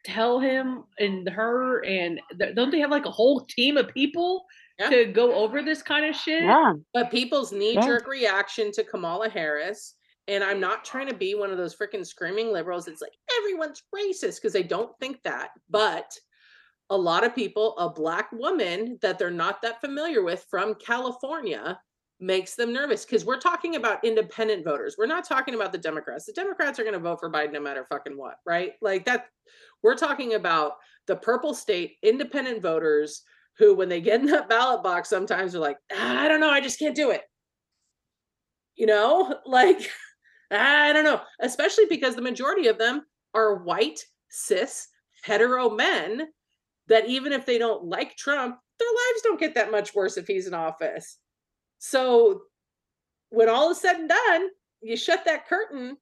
tell him and her, and th- don't they have like a whole team of people Yeah. to go over this kind of shit? Yeah. But people's knee jerk reaction to Kamala Harris, and I'm not trying to be one of those freaking screaming liberals. It's like everyone's racist because they don't think that. But a lot of people, a black woman that they're not that familiar with from California, makes them nervous because we're talking about independent voters. We're not talking about the Democrats. The Democrats are going to vote for Biden no matter fucking what, right? Like that. We're talking about the purple state independent voters who, when they get in that ballot box, sometimes are like, "Ah, I don't know, I just can't do it. You know, like, I don't know, especially because the majority of them are white, cis, hetero men that even if they don't like Trump, their lives don't get that much worse if he's in office. So when all is said and done, you shut that curtain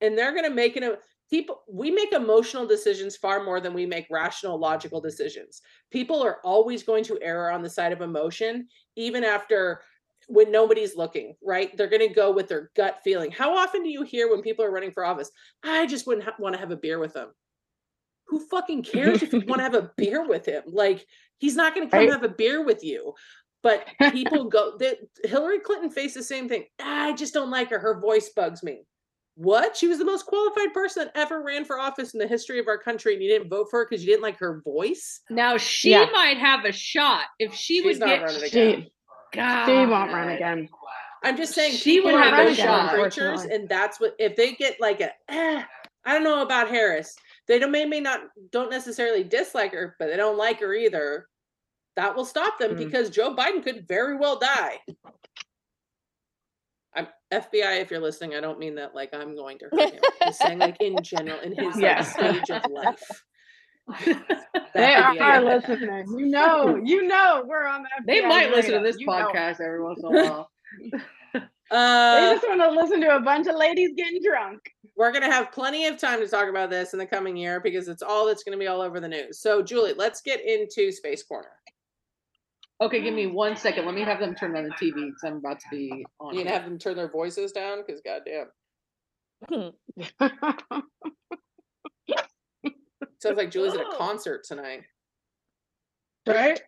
and they're going to make an people we make emotional decisions far more than we make rational logical decisions. People are always going to err on the side of emotion even after when nobody's looking right? They're going to go with their gut feeling. How often do you hear when people are running for office i just wouldn't ha- want to have a beer with them. Who fucking cares if you want to have a beer with him? Like he's not going to come Right. have a beer with you but people go that hillary clinton faced the same thing i just don't like her her voice bugs me what? She was the most qualified person that ever ran for office in the history of our country, and you didn't vote for her because you didn't like her voice. Now she Yeah. might have a shot if she She's would not get. running again. She, God. she won't run again. I'm just saying She would have a shot. creatures, Unfortunately. and that's what if they get like a eh, I don't know about Harris. They don't may, may not don't necessarily dislike her, but they don't like her either. That will stop them Mm. because Joe Biden could very well die. I'm FBI if you're listening. I don't mean that like I'm going to hurt him. I'm saying like in general in his like, stage of life. They That are listening. You know, you know, we're on the. They might listen to this You know. podcast every once in a while. They Uh, just want to listen to a bunch of ladies getting drunk. we're going to have plenty of time to talk about this in the coming year because it's all that's going to be all over the news. So, Julie, let's get into Space Corner. Okay, give me one second. Let me have them turn on the TV because I'm about to be on. You can here. have them turn their voices down because, goddamn, sounds like Julie's at a concert tonight. right?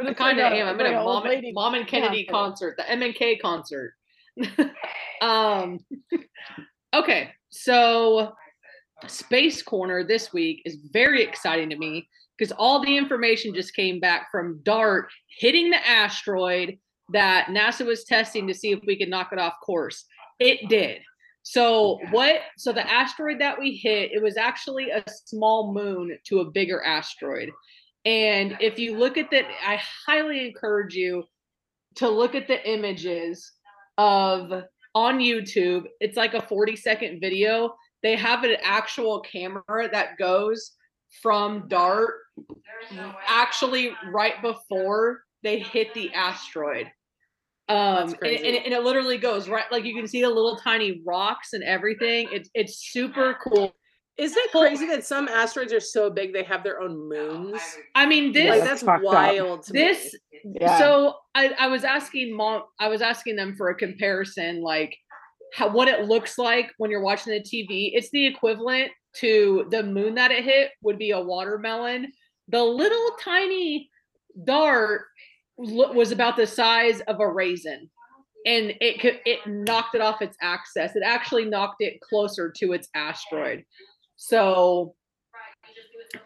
I kind of am. I'm at a mom, lady mom and Kennedy concert. concert, the MNK concert. um, okay, so Space Corner this week is very exciting to me because all the information just came back from DART hitting the asteroid that NASA was testing to see if we could knock it off course. It did. So what? So the asteroid that we hit, it was actually a small moon to a bigger asteroid. And if you look at that, I highly encourage you to look at the images of on YouTube. It's like a 40 second video. They have an actual camera that goes from DART actually right before they hit the asteroid. Um, and, and, crazy. and it literally goes right, like you can see the little tiny rocks and everything. It's it's super cool. Isn't it crazy that some asteroids are so big they have their own moons? I mean, this Like that's that's wild to this me. Yeah. so I, I was asking mom i was asking them for a comparison like how what it looks like when you're watching the tv it's the equivalent to the moon that it hit would be a watermelon. The little tiny dart was about the size of a raisin and it could it knocked it off its axis. It actually knocked it closer to its asteroid. So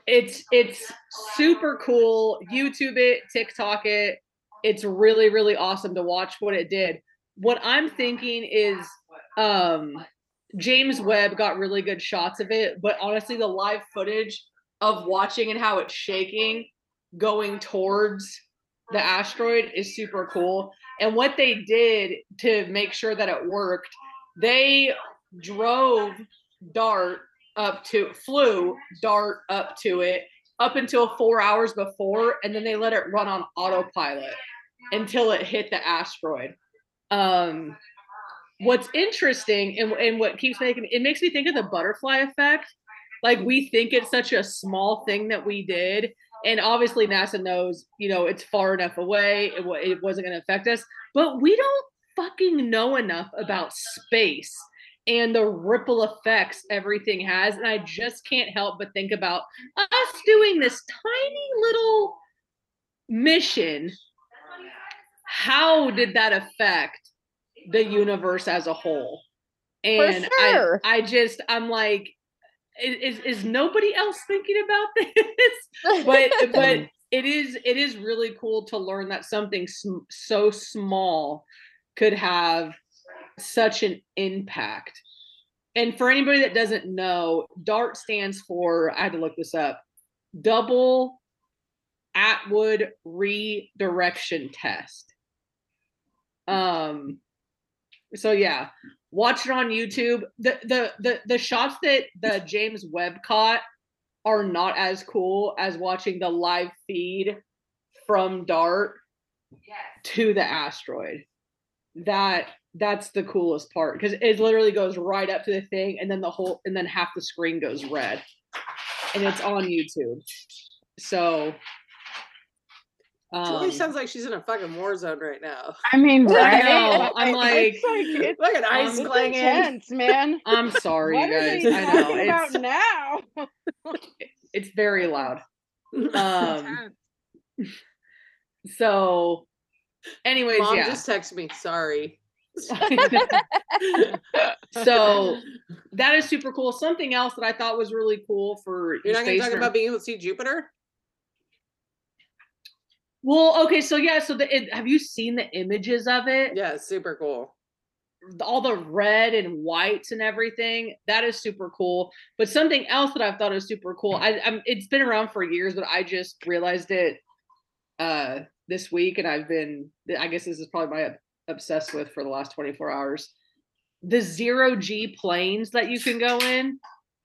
it's it's super cool. Youtube it tiktok it. It's really really awesome to watch what it did. What i'm thinking is um james webb got really good shots of it but honestly the live footage of watching and how it's shaking going towards the asteroid is super cool. And what they did to make sure that it worked they drove dart up to flew dart up to it up until four hours before and then they let it run on autopilot until it hit the asteroid. Um what's interesting and, and what keeps making it makes me think of the butterfly effect. Like we think it's such a small thing that we did and obviously nasa knows you know it's far enough away it, it wasn't going to affect us but we don't fucking know enough about space and the ripple effects everything has and i just can't help but think about us doing this tiny little mission. How did that affect the universe as a whole. And sure. I, I just i'm like is, is nobody else thinking about this? But but it is it is really cool to learn that something sm- so small could have such an impact. And for anybody that doesn't know dart stands for i had to look this up double asteroid redirection test. Um so yeah watch it on youtube. The the the, the shots that the james webb caught are not as cool as watching the live feed from dart to the asteroid. That that's the coolest part because it literally goes right up to the thing and then the whole and then half the screen goes red. And it's on youtube. So Julie um, sounds like she's in a fucking war zone right now. I mean, I right? know, I'm It's like- it's, Look at ice Um, it's clanging. intense, man. i'm sorry what you are guys i know about it's, now? it's very loud um so anyways Mom yeah just texted me. Sorry. so that is super cool. Something else that I thought was really cool for You're not going to talk about being able to see Jupiter? Well, okay, so yeah, so the it, have you seen the images of it? Yeah, super cool. All the red and whites and everything. That is super cool. But something else that I've thought is super cool. I, I'm it's been around for years, but I just realized it uh this week, and I've been. I guess this is probably my ob- obsessed with for the last 24 hours. The zero G planes that you can go in,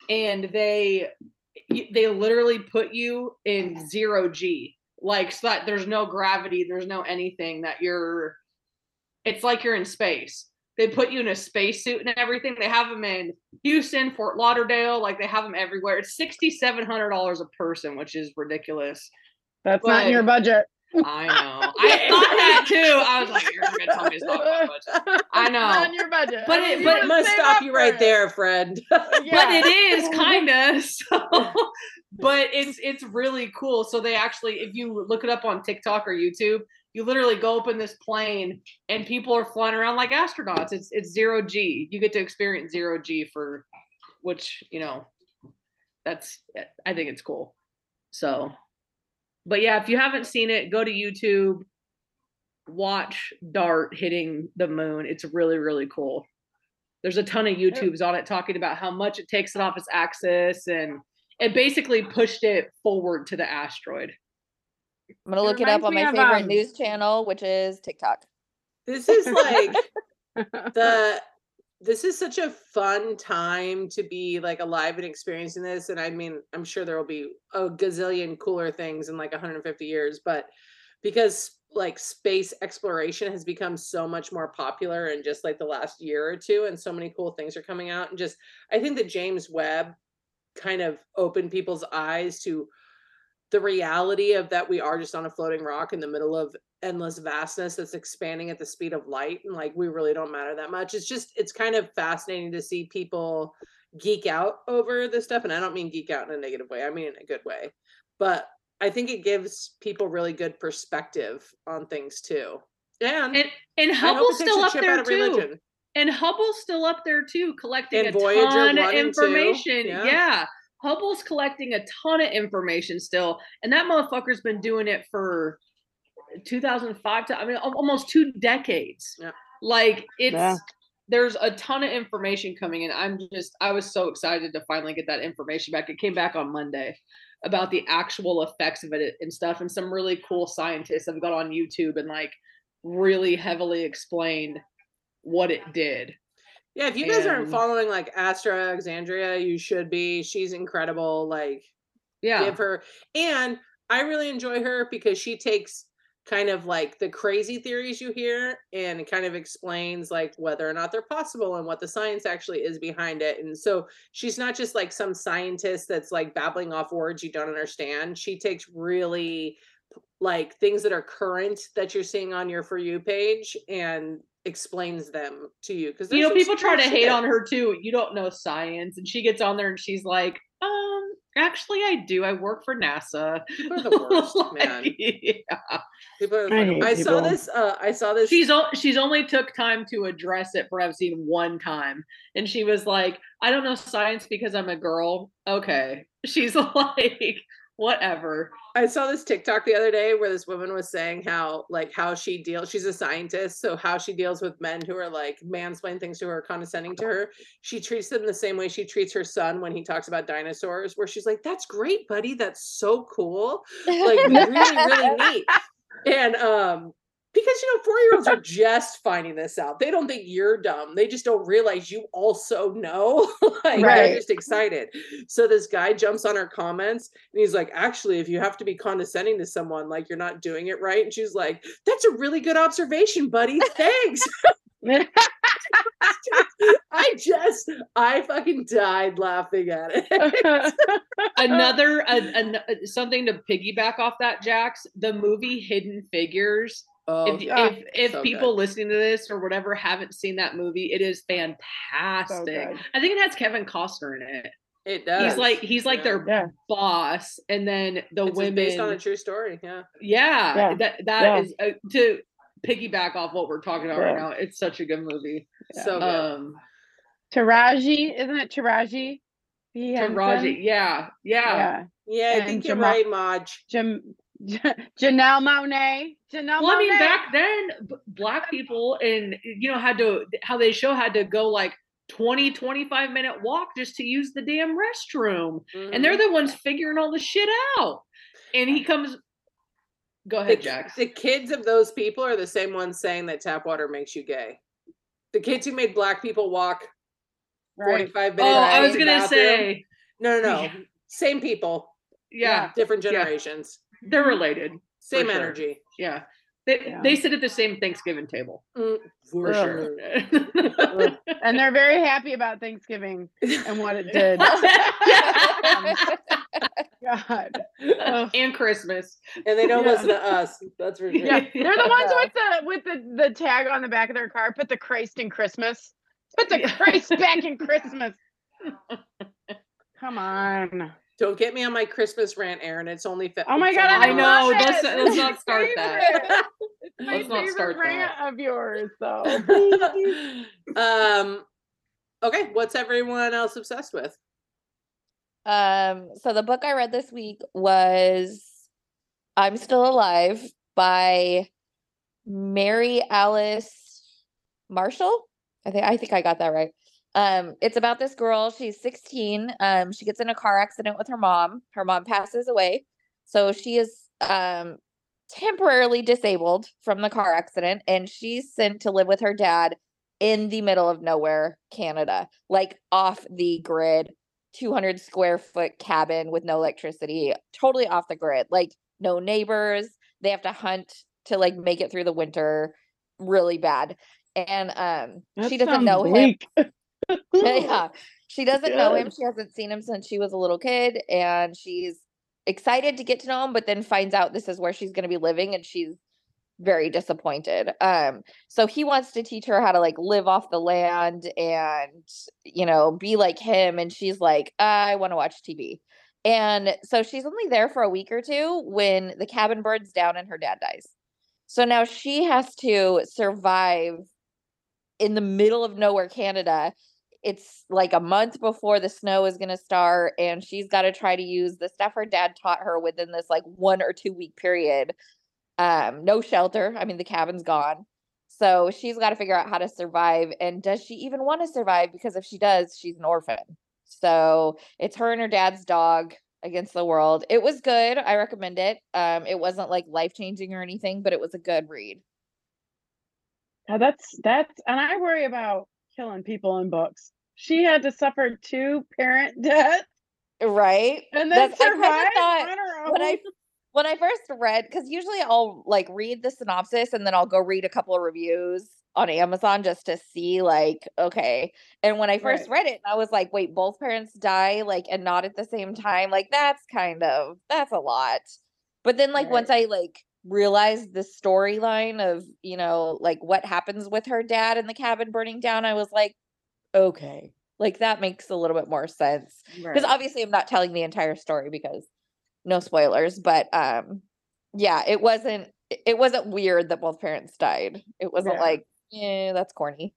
and they they literally put you in zero G, like so that there's no gravity, there's no anything that you're. It's like you're in space. They put you in a spacesuit and everything. They have them in Houston, Fort Lauderdale, like they have them everywhere. It's sixty seven hundred dollars a person, which is ridiculous. That's not in your budget. I know. I thought that too. I was like, you're gonna tell me it's not my budget. I Not in know. your budget. But it- but- you must stop you right it. there, friend. But it is kind of so. But it's it's really cool. So they actually, if you look it up on TikTok or YouTube, you literally go up in this plane and people are flying around like astronauts. It's it's zero G. You get to experience zero G for, which you know, that's I think it's cool. So, but yeah, if you haven't seen it, go to YouTube. Watch Dart hitting the moon. It's really really cool. there's a ton of YouTubes on it talking about how much it takes it off its axis and it basically pushed it forward to the asteroid. I'm gonna It look it up on me my of, favorite um, news channel, which is TikTok. This is like the this is such a fun time to be like alive and experiencing this and i mean i'm sure there will be a gazillion cooler things in like 150 years but because like space exploration has become so much more popular in just like the last year or two and so many cool things are coming out and just i think that james webb kind of open people's eyes to the reality of that we are just on a floating rock in the middle of endless vastness that's expanding at the speed of light and like we really don't matter that much it's just it's kind of fascinating to see people geek out over this stuff and i don't mean geek out in a negative way i mean in a good way but i think it gives people really good perspective on things too and, And and Hubble's it takes still a up chip there out of too. religion. And Hubble's still up there too, collecting And a Voyager ton of 1 and 2, information. yeah. Yeah. Hubble's collecting a ton of information still. And that motherfucker's been doing it for 2005 to I mean almost two decades. Yeah. Like it's Yeah. there's a ton of information coming in. I'm just I was so excited to finally get that information back. It came back on Monday about the actual effects of it and stuff. And some really cool scientists have got on YouTube and like really heavily explained what it did. yeah if you guys aren't following like astro alexandra you should be she's incredible like Yeah. give her and i really enjoy her because she takes kind of like the crazy theories you hear and kind of explains like whether or not they're possible and what the science actually is behind it and so she's not just like some scientist that's like babbling off words you don't understand she takes really like things that are current that you're seeing on your for you page and explains them to you because you know, people try to hate on her too. You don't know science. And she gets on there and she's like, um, actually I do. I work for NASA. people are the worst Like, man yeah. people are the I fucking- saw this uh i saw this She's o- she's only took time to address it for I've seen one time. And she was like, I don't know science because I'm a girl. Okay. She's like, whatever. I saw this TikTok the other day where this woman was saying how like how she deals she's a scientist, so how she deals with men who are like mansplain things to her, condescending to her. She treats them the same way she treats her son when he talks about dinosaurs, where she's like, That's great, buddy. That's so cool. Like really, really neat. And um because you know, four year olds are just finding this out. They don't think you're dumb. They just don't realize you also know. like they're just excited. So this guy jumps on her comments and he's like, actually, if you have to be condescending to someone, like you're not doing it right. And she's like, That's a really good observation, buddy. Thanks. I just I fucking died laughing at it. Another a, an- uh, something to piggyback off that, Jax, the movie Hidden Figures. Oh, if yeah. if, if So people good. listening to this or whatever haven't seen that movie, it is fantastic. good. I think it has Kevin Costner in it. it does. He's like he's like Yeah. their Yeah. boss, and then the It's women. based on a true story. Yeah. yeah, Yeah. that that Yeah. is uh, to piggyback off what we're talking about right now. It's such a good movie. So good. Um, Taraji, isn't it Taraji? P. Henson? Taraji, yeah, yeah, Yeah. yeah, I and think you're Jamal- right, Maj. Jam- Janelle Monáe. Janelle Well, I mean, back then, black people and you know had to how they show had to go like 20, 25 minute walk just to use the damn restroom. And they're Mhm. the ones figuring all the shit out. And he comes Go the, ahead, ki- Jax. the kids of those people are the same ones saying that tap water makes you gay. The kids who made black people walk Right. 45 Oh, minutes. I was gonna bathroom. say, no, no, no. Same people, yeah, different Yeah. generations, they're related. same sure. energy. Yeah. They Yeah. they sit at the same Thanksgiving table. Mm, for Ugh. sure. And they're very happy about Thanksgiving and what it did. God. Ugh. and Christmas. and they don't Yeah. listen to us. That's for sure. Yeah, they're the ones Yeah. with the with the the tag on the back of their car. Put the Christ in Christmas. Put the Christ back in Christmas. Come on. Don't get me on my Christmas rant, Erin. It's only. Fe- Oh my God, I I know, love let's- it. let's not start that. It's my Let's not start rant that. of yours, though. um. Okay, what's everyone else obsessed with? Um, so the book I read this week was I'm Still Alive by Mary Alice Marshall. I think I think I got that right. Um, it's about this girl. She's 16. Um, she gets in a car accident with her mom. Her mom passes away. So she is um temporarily disabled from the car accident and she's sent to live with her dad in the middle of nowhere, Canada, like off the grid, 200 square foot cabin with no electricity, totally off the grid, like no neighbors. They have to hunt to like make it through the winter really bad. And um That she doesn't know him. yeah. She doesn't know him. She hasn't seen him since she was a little kid and she's excited to get to know him but then finds out this is where she's going to be living and she's very disappointed. Um so he wants to teach her how to like live off the land and you know be like him and she's like I want to watch TV. And so she's only there for a week or two when the cabin burns down and her dad dies. So now she has to survive in the middle of nowhere Canada. It's like a month before the snow is going to start and she's got to try to use the stuff her dad taught her within this like 1 or 2 week period. Um no shelter. I mean the cabin's gone. So she's got to figure out how to survive and does she even want to survive because if she does, she's an orphan. So it's her and her dad's dog against the world. It was good. I recommend it. Um it wasn't like life-changing or anything, but it was a good read. Yeah, that's that's and I worry about killing people in books. She had to suffer two parent deaths Right? and then That's- I thought on her when I when I first read, because usually I'll like read the synopsis and then I'll go read a couple of reviews on Amazon just to see like, okay. And when I first read it, I was like, wait, both parents die like and not at the same time. Like that's kind of that's a lot. But then like once I like realized the storyline of, you know, like what happens with her dad in the cabin burning down, I was like, okay. Like that makes a little bit more sense because obviously I'm not telling the entire story because no spoilers, but um yeah, it wasn't it- it wasn't weird that both parents died. It wasn't Yeah. like, yeah, that's corny.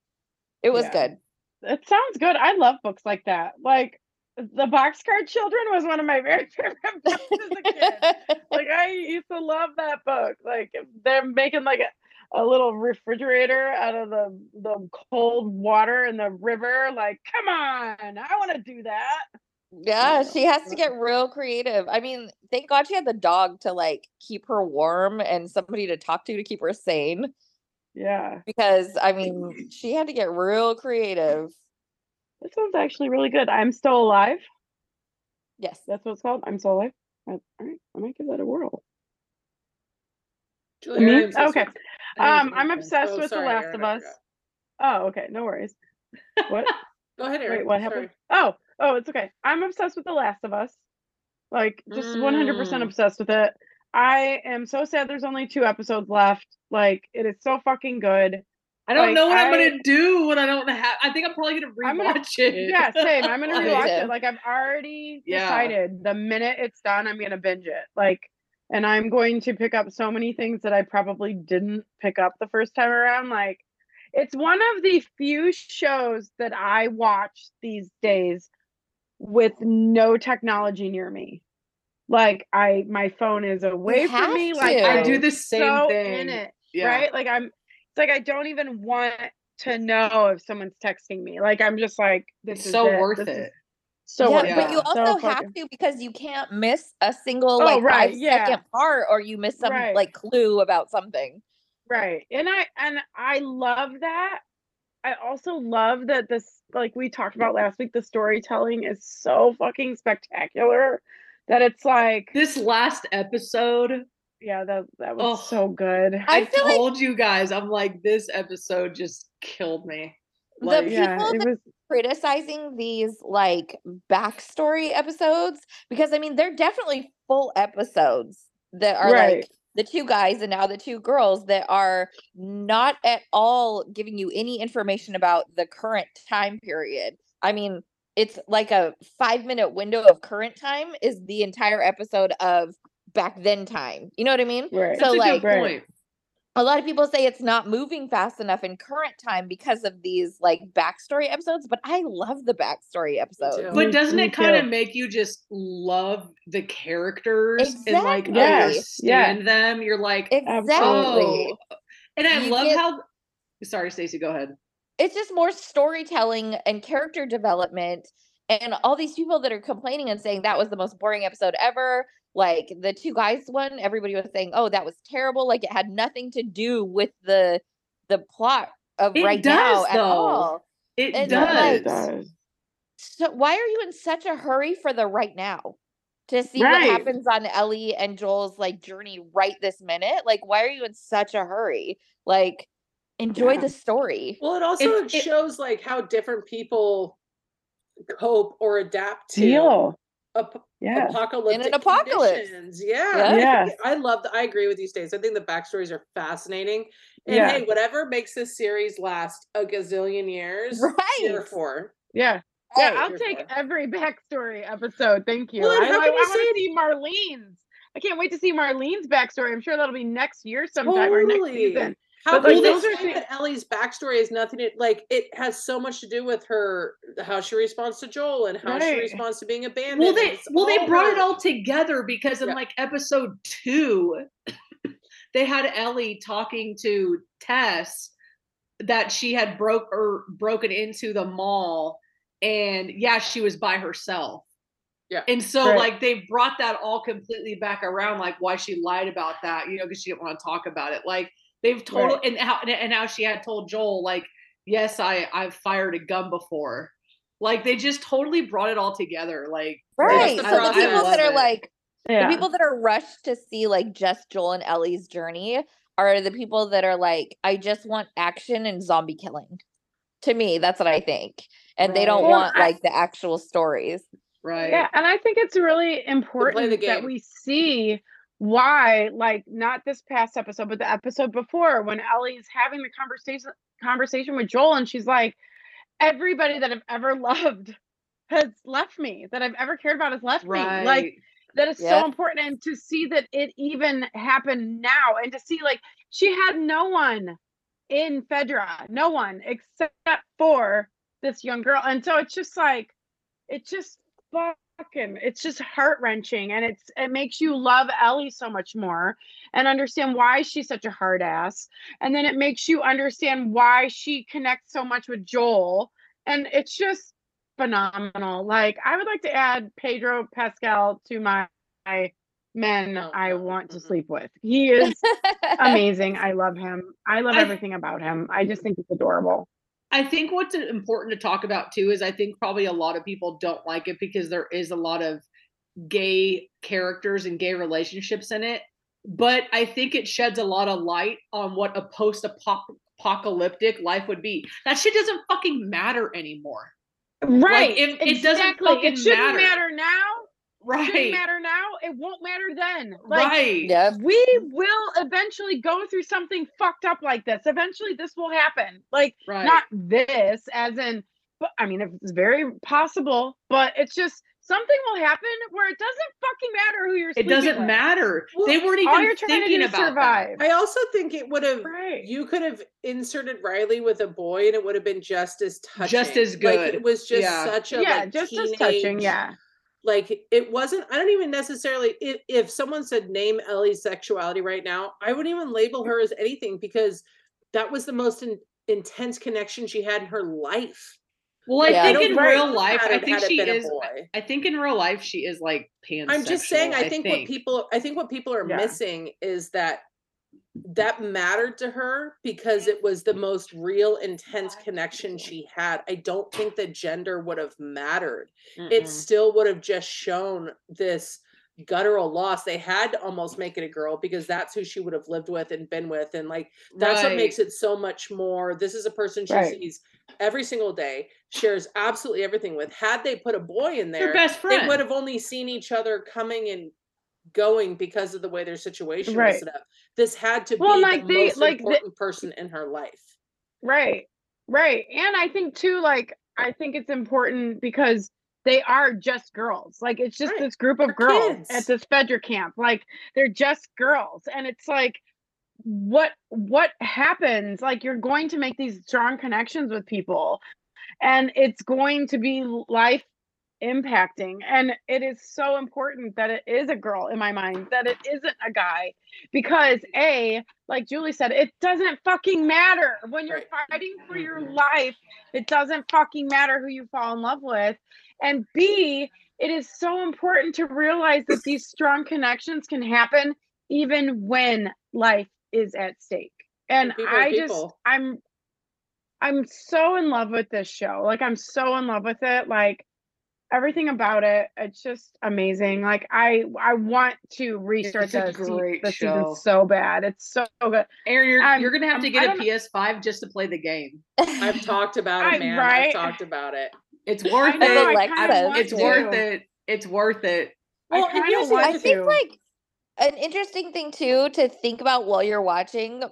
It was Yeah. good. It sounds good. I love books like that. Like the Boxcar Children was one of my very favorite books as a kid. like I used to love that book. Like they're making like a, a little refrigerator out of the the cold water in the river. Like, come on, I want to do that. yeah, she has to get real creative. I mean, thank God she had the dog to like keep her warm and somebody to talk to to keep her sane Yeah, because I mean, she had to get real creative. this one's actually really good. I'm still alive. Yes. That's what it's called. I'm still alive. All right, I might give that a whirl. Julia, I am obsessed Okay. With- I Um, need to I'm obsessed Oh, with The Last Erin, of Us. Oh, okay, no worries. What? Go ahead, Erin. Wait, what Sorry. happened? Oh, oh, it's okay. I'm obsessed with The Last of Us. Like, just 100% Mm. obsessed with it. I am so sad there's only two episodes left. Like, it is so fucking good. I don't Like, know what I, am gonna do when I don't have. I think I'm probably gonna I'm gonna- rewatch it. Yeah, same. I'm gonna rewatch it. Like, I've already Yeah. decided the minute it's done, I'm gonna binge it. Like, and I'm going to pick up so many things that I probably didn't pick up the first time around. Like, it's one of the few shows that I watch these days with no technology near me. Like, I my phone is away from me. Like, to. I I'm do the same so thing. in it Yeah. right? Like I'm it's like I don't even want to know if someone's texting me. Like I'm just like this It's is so it. worth This is it. So yeah, worth but you it. So also have to because you can't miss a single Oh, like right, five yeah. second part or you miss some Right. like clue about something. right. And I and I love that. I also love that this like we talked about last week the storytelling is so fucking spectacular that it's like This last episode, yeah that that was Oh. so good. I I, feel like- told you guys, I'm like, this episode just killed me. The Like, yeah, people it that was criticizing these like backstory episodes because I mean they're definitely full episodes that are Right. like the two guys and now the two girls that are not at all giving you any information about the current time period. I mean, it's like a 5 minute window of current time is the entire episode of back then time. You know what I mean? right. That's So, a like, good point. A lot of people say it's not moving fast enough in current time because of these like backstory episodes, but I love the backstory episodes. But doesn't me it kind of make you just love the characters and like Exactly. Yeah, understand them? You're like, Exactly. oh, and I You love get- how. Sorry, Stacy, go ahead. it's just more storytelling and character development and all these people that are complaining and saying that was the most boring episode ever like the two guys one everybody was saying oh that was terrible like it had nothing to do with the the plot of It right does, now at all It And, does. like, it does. so why are you in such a hurry for the right now to see what happens on ellie and joel's like journey right this minute like why are you in such a hurry like enjoy Yeah. the story Well, it also It- it- shows like how different people cope or adapt to Deal. ap- Yeah. apocalyptic apocalypse. conditions. Yeah, Yeah. I, love. The, I agree with you, Stace. I think the backstories are fascinating. And Yeah. hey, whatever makes this series last a gazillion years, here Right. for. Yeah. Yeah, Right. I'll take for. every backstory episode. Thank you. Well, then I, how I, can you want say to it- see Marlene's. I can't wait to see Marlene's backstory. I'm sure that'll be next year sometime or next season. How But, can like, those are that Ellie's backstory is nothing to like? It has so much to do with her, how she responds to Joel and how she responds to being abandoned. Well, they well they brought it all together because in Yeah. like episode two, they had Ellie talking to Tess that she had broke or broken into the mall, and yeah, she was by herself. Yeah. And so Right. like they brought that all completely back around, like why she lied about that, you know, because she didn't want to talk about it. Like they've told Right. and how and how she had told Joel, like, yes, I I've fired a gun before. Like they just totally brought it all together. Like Right. the So the people that are it. like Yeah. the people that are rushed to see like just Joel and Ellie's journey are the people that are like, I just want action and zombie killing. To me, that's what I think. And they don't Well, want I- like the actual stories. right. Yeah, and I think it's really important that we see why, like, not this past episode, but the episode before, when Ellie's having the conversation conversation with Joel, and she's like, "Everybody that I've ever loved has left me. That I've ever cared about has left Right. me." Like, that is Yeah. so important, and to see that it even happened now, and to see like she had no one in Fedra, no one except for this young girl, and so it's just like, it just fucking it's just heart wrenching and it's it makes you love Ellie so much more and understand why she's such a hard ass and then it makes you understand why she connects so much with Joel and it's just phenomenal. Like I would like to add Pedro Pascal to my, my men No, I want to mm-mm. sleep with. He is amazing. I love him. I love everything about him. I just think he's adorable I think what's important to talk about too is I think probably a lot of people don't like it because there is a lot of gay characters and gay relationships in it. But I think it sheds a lot of light on what a post apocalyptic life would be. That shit doesn't fucking matter anymore. right it- it doesn't fucking it shouldn't matter. matter now shouldn't Right. matter now it won't matter then like right. yep. we will eventually go through something fucked up like this eventually this will happen like Right. not this as in but i mean it's very possible but it's just something will happen where it doesn't fucking matter who you're it doesn't with. matter. Well, they weren't even you're trying to thinking do is about that. survive I also think it would have. right You could have inserted Riley with a boy, and it would have been just as touching. Just as good. Like, good. it was just Yeah. such a yeah like, just as touching yeah like it wasn't i don't even necessarily if, if someone said name ellie's sexuality right now i wouldn't even label her as anything because that was the most in, intense connection she had in her life Well, I Yeah. think don't in think real would life, I think she is. I think in real life she is like pansexual. i'm just saying i, I think, what people i think what people are Yeah. missing is that that mattered to her because it was the most real intense connection she had i don't think the gender would have mattered it Mm-mm. still would have just shown this guttural loss. They had to almost make it a girl because that's who she would have lived with and been with. And like that's what makes it so much more. This is a person she Right. sees every single day, shares absolutely everything with. Had they put a boy in there, best friend. they would have only seen each other coming and going because of the way their situation Right. was set up. This had to Well, be like, the they- most like, the- important person in her life. Right. Right. And I think too, like, I think it's important because they are just girls. Like it's just Right. this group of They're girls kids. at this Fedra camp. Like they're just girls. And it's like what what happens? Like you're going to make these strong connections with people. And it's going to be life impacting and it is so important that it is a girl in my mind that it isn't a guy because a like julie said it doesn't fucking matter. When you're fighting for your life it doesn't fucking matter who you fall in love with and b it is so important to realize that these strong connections can happen even when life is at stake and i just people. i'm i'm so in love with this show like i'm so in love with it like everything about it it's just amazing like i i want to restart the, se- the season so bad it's so good Erin, you're I'm- you're gonna have I'm- to get a PS5 just to play the game. I've talked about it, man. right? I've talked about it. It's worth know, it. I Alexa, kinda want it's to. worth it. It's worth it. I Well, and here's want I think to. like an interesting thing too to think about while you're watching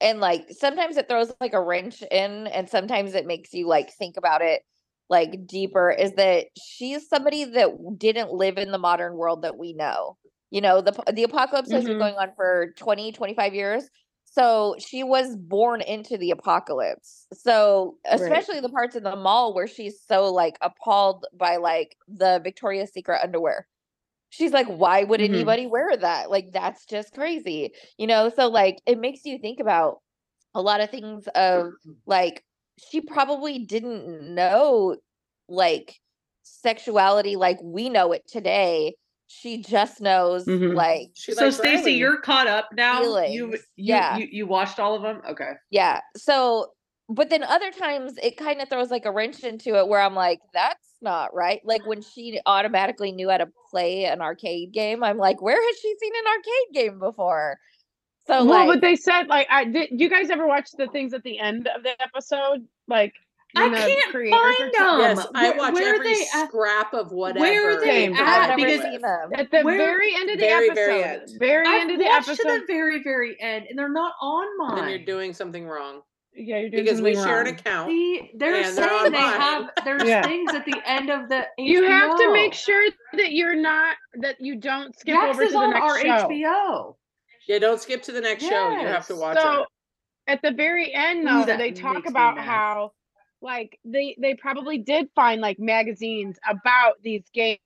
and like sometimes it throws like a wrench in and sometimes it makes you like think about it like deeper is that she's somebody that didn't live in the modern world that we know. You know, the the apocalypse has been Mhm. going on for 20, 25 years. So she was born into the apocalypse. So Right. especially the parts in the mall where she's so like appalled by like the Victoria's Secret underwear. She's like, why would Mhm. anybody wear that? Like that's just crazy. You know, so like it makes you think about a lot of things of like she probably didn't know like sexuality like we know it today. She just knows Mhm. like She so likes Stacy, Riley. you're caught up now. You Feelings, you, yeah. you you watched all of them? Okay. Yeah. So, but then other times it kind of throws like a wrench into it where I'm like, that's not right. Like when she automatically knew how to play an arcade game, I'm like, where has she seen an arcade game before? So, well, like, but they said like I did. You guys ever watch the things at the end of the episode? Like I can't creators are find them. Yes, I Where- watch where every they at? scrap of whatever. Where are they Same, at? I've doing never Because- with. seen them. at the Where- very end of the Very, episode. very end. Very I've end of the watched episode. to the very very end, and they're not on mine. Then you're doing something wrong yeah, you're doing because we something share an account. See, they're And they're saying they have there's Yeah. things at the end of the HBO. You have to make sure that you're not that you don't skip Jax over is to the on next our show. HBO. Yeah, don't skip to the next show. You have to Yes. watch so it. at the very end though that they talk about how like they they probably did find like magazines about these games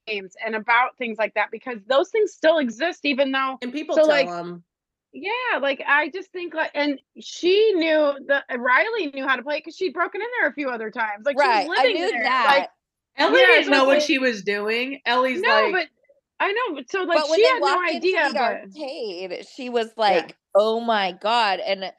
and about things like that because those things still exist even though And people so, tell like, them. yeah like i just think like and she knew the riley knew how to play because she'd broken in there a few other times like right. she was I living knew there that. like Ellie Yeah, didn't know it's what she was doing. Ellie's no like, but i know but so like but when she had no idea into the but arcade, she was like, "Oh my god!" And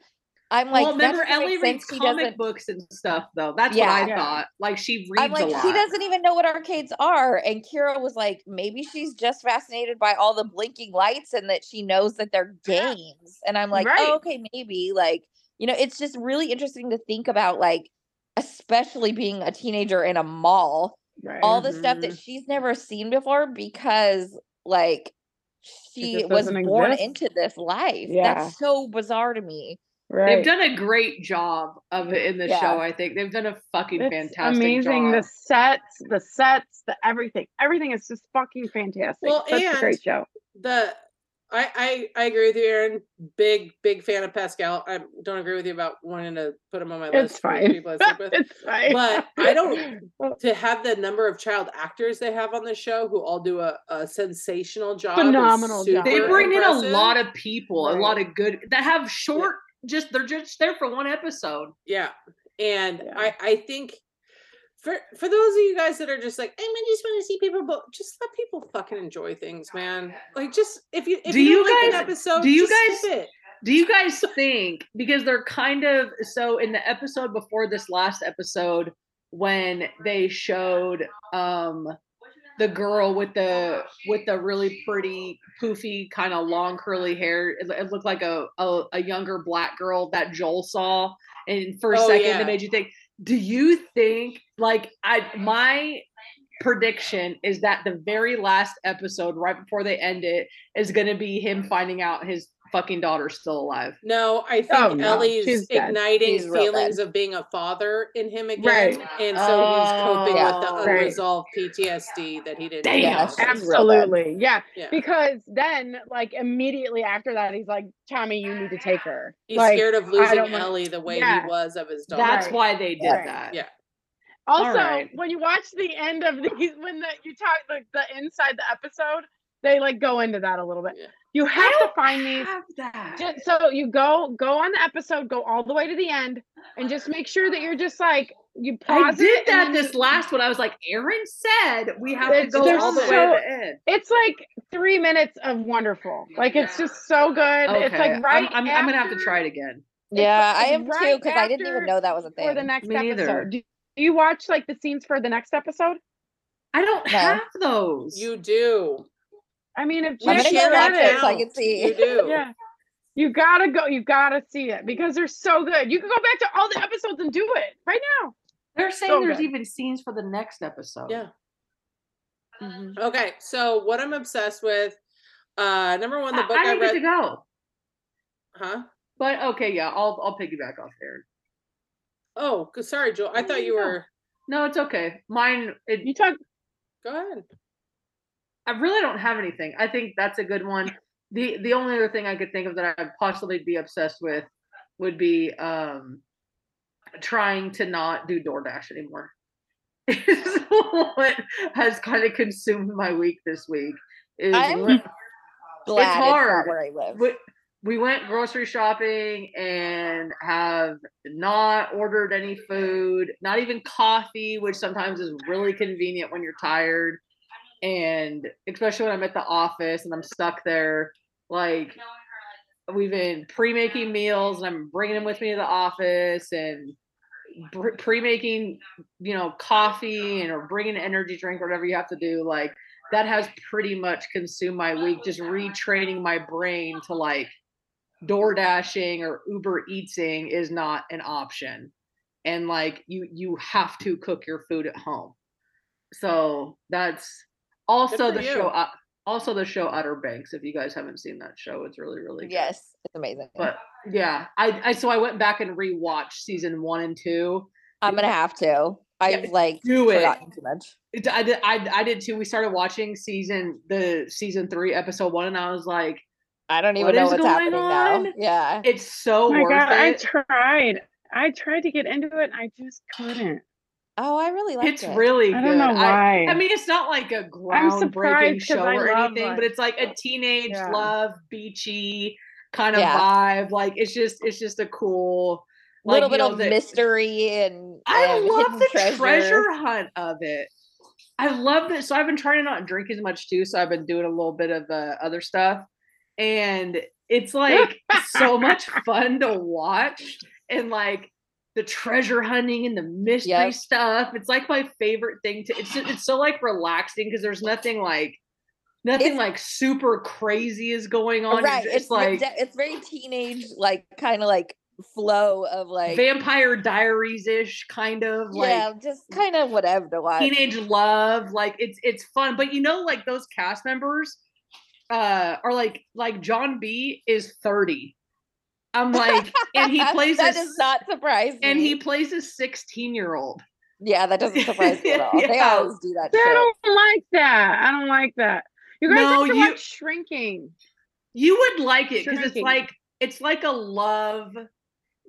I'm like, well, remember Ellie reads. She comic doesn't- books and stuff, though. That's Yeah. what I Yeah. thought. Like she reads I'm like, a lot. she doesn't even know what arcades are. And Kira was like, maybe she's just fascinated by all the blinking lights and that she knows that they're games. And I'm like, oh, Right. oh, okay, maybe. Like, you know, it's just really interesting to think about, like, especially being a teenager in a mall, right all the stuff that Mhm. she's never seen before because, like, she just was born exist. into this life. Yeah. That's so bizarre to me. right They've done a great job of it in the Yeah. show. I think they've done a fucking it's fantastic amazing job. the sets the sets the everything everything is just fucking fantastic Well, such a great show the I, I I agree with you, Erin. Big big fan of Pascal. I don't agree with you about wanting to put him on my it's list for fine people I sleep with. it's fine But I don't to have the number of child actors they have on the show who all do a, a sensational job. Phenomenal job. they super bring in a lot of people, a lot of good that have short. Just they're just there for one episode. Yeah. And Yeah. I I think for for those of you guys that are just like, I just want to see people, but just let people fucking enjoy things, man. Like just if you if Do you, like guys- an episode, do you guys-. Do you guys think because they're kind of so in the episode before this last episode when they showed um the girl with the with the really pretty poofy kind of long curly hair it, it looked like a, a a younger black girl that Joel saw and for a Oh, second yeah. it made you think do you think like I my prediction is that the very last episode right before they end it is going to be him finding out his fucking daughter's still alive. No, I think Oh, no, Ellie's she's igniting feelings of being a father in him again, Right. and so he's coping with Oh, the right. unresolved PTSD that he didn't. Damn. Yeah, realize. she's real bad. Absolutely. Yeah. Yeah. Because then, like, immediately after that, he's like, Tommy, you need to take her. He's like, scared of losing don't wanna- Ellie the way Yeah. he was of his daughter. That's why they did Right. that. Yeah. Also, right. when you watch the end of these, when the you talk like the inside the episode, they like go into that a little bit. Yeah. You I have to don't find these. that. Just, so you go go on the episode, go all the way to the end, and just make sure that you're just like you I pause did it. and that this you- last one. I was like, Erin said we have to go all the way to the end. It's like three minutes of wonderful. Like it's just so good. Okay, It's like right. I'm, I'm, I'm gonna have to try it again. It's Yeah, I like am too because I didn't even know that was a thing. for the next Me episode. Do do you watch like the scenes for the next episode? I don't No. have those. You do. I mean, if I'm Yes, gonna Jake go share it so I can see. You do. yeah. You gotta go. You gotta see it because they're so good. You can go back to all the episodes and do it right now. They're saying So there's good. even scenes for the next episode. Yeah. Mm-hmm. Okay. So what I'm obsessed with, uh, number one, the I, book I I, didn't get to go. Huh? But okay, yeah, I'll I'll piggyback off Erin. Oh, sorry, Joel. I There thought you you go. were. No, it's okay. Mine, it, You talk. Go ahead. I really don't have anything. I think that's a good one. The the only other thing I could think of that I'd possibly be obsessed with would be um trying to not do DoorDash anymore. Is what has kind of consumed my week this week. Is I'm when- Glad it's, hard. not where I live. we, we went grocery shopping and have not ordered any food, not even coffee, which sometimes is really convenient when you're tired. And especially when I'm at the office and I'm stuck there, like we've been pre-making meals and I'm bringing them with me to the office and pre-making, you know, coffee and or bringing an energy drink, or whatever you have to do. Like that has pretty much consumed my week, just retraining my brain to like door dashing or Uber Eatsing is not an option. And like you you have to cook your food at home. So that's also the you. show uh, also the show Outer Banks. If you guys haven't seen that show, it's really, really good. Yes, it's amazing. But yeah, I, I so I went back and rewatched season one and two. I'm gonna have to. I've like do it. too much. It, I did I, I did too. We started watching season the season three episode one, and I was like, I don't even What know what's going happening now. Yeah. it's so Oh my worth god! I tried. I tried to get into it. I just couldn't. Oh, I really like it. It's it. really I good. don't know why. I, mean, it's not like a I'm groundbreaking surprised 'cause show or love, anything, but it's like a teenage Yeah. love, beachy kind of Yeah. vibe. Like it's just it's just a cool like, little bit know, of the- mystery and I and love the treasure. treasure. hunt of it. I love this. So I've been trying to not drink as much too. So I've been doing a little bit of uh, other stuff, and it's like so much fun to watch. And like the treasure hunting and the mystery Yep. stuff. It's like my favorite thing to. It's it's so like relaxing because there's nothing like nothing It's- like super crazy is going on. right. It's, It's like it's very teenage, like kind of like flow of like Vampire Diaries ish kind of like yeah, just kind of whatever to watch. teenage love like it's it's fun but you know like those cast members uh are like like john b is 30 i'm like and he plays that a does not surprise me. and he plays a 16 year old yeah, that doesn't surprise me at all. They always do that I shit. don't like that. I don't like that. You guys No, have to you- watch Shrinking. you would like it because it's like it's like a love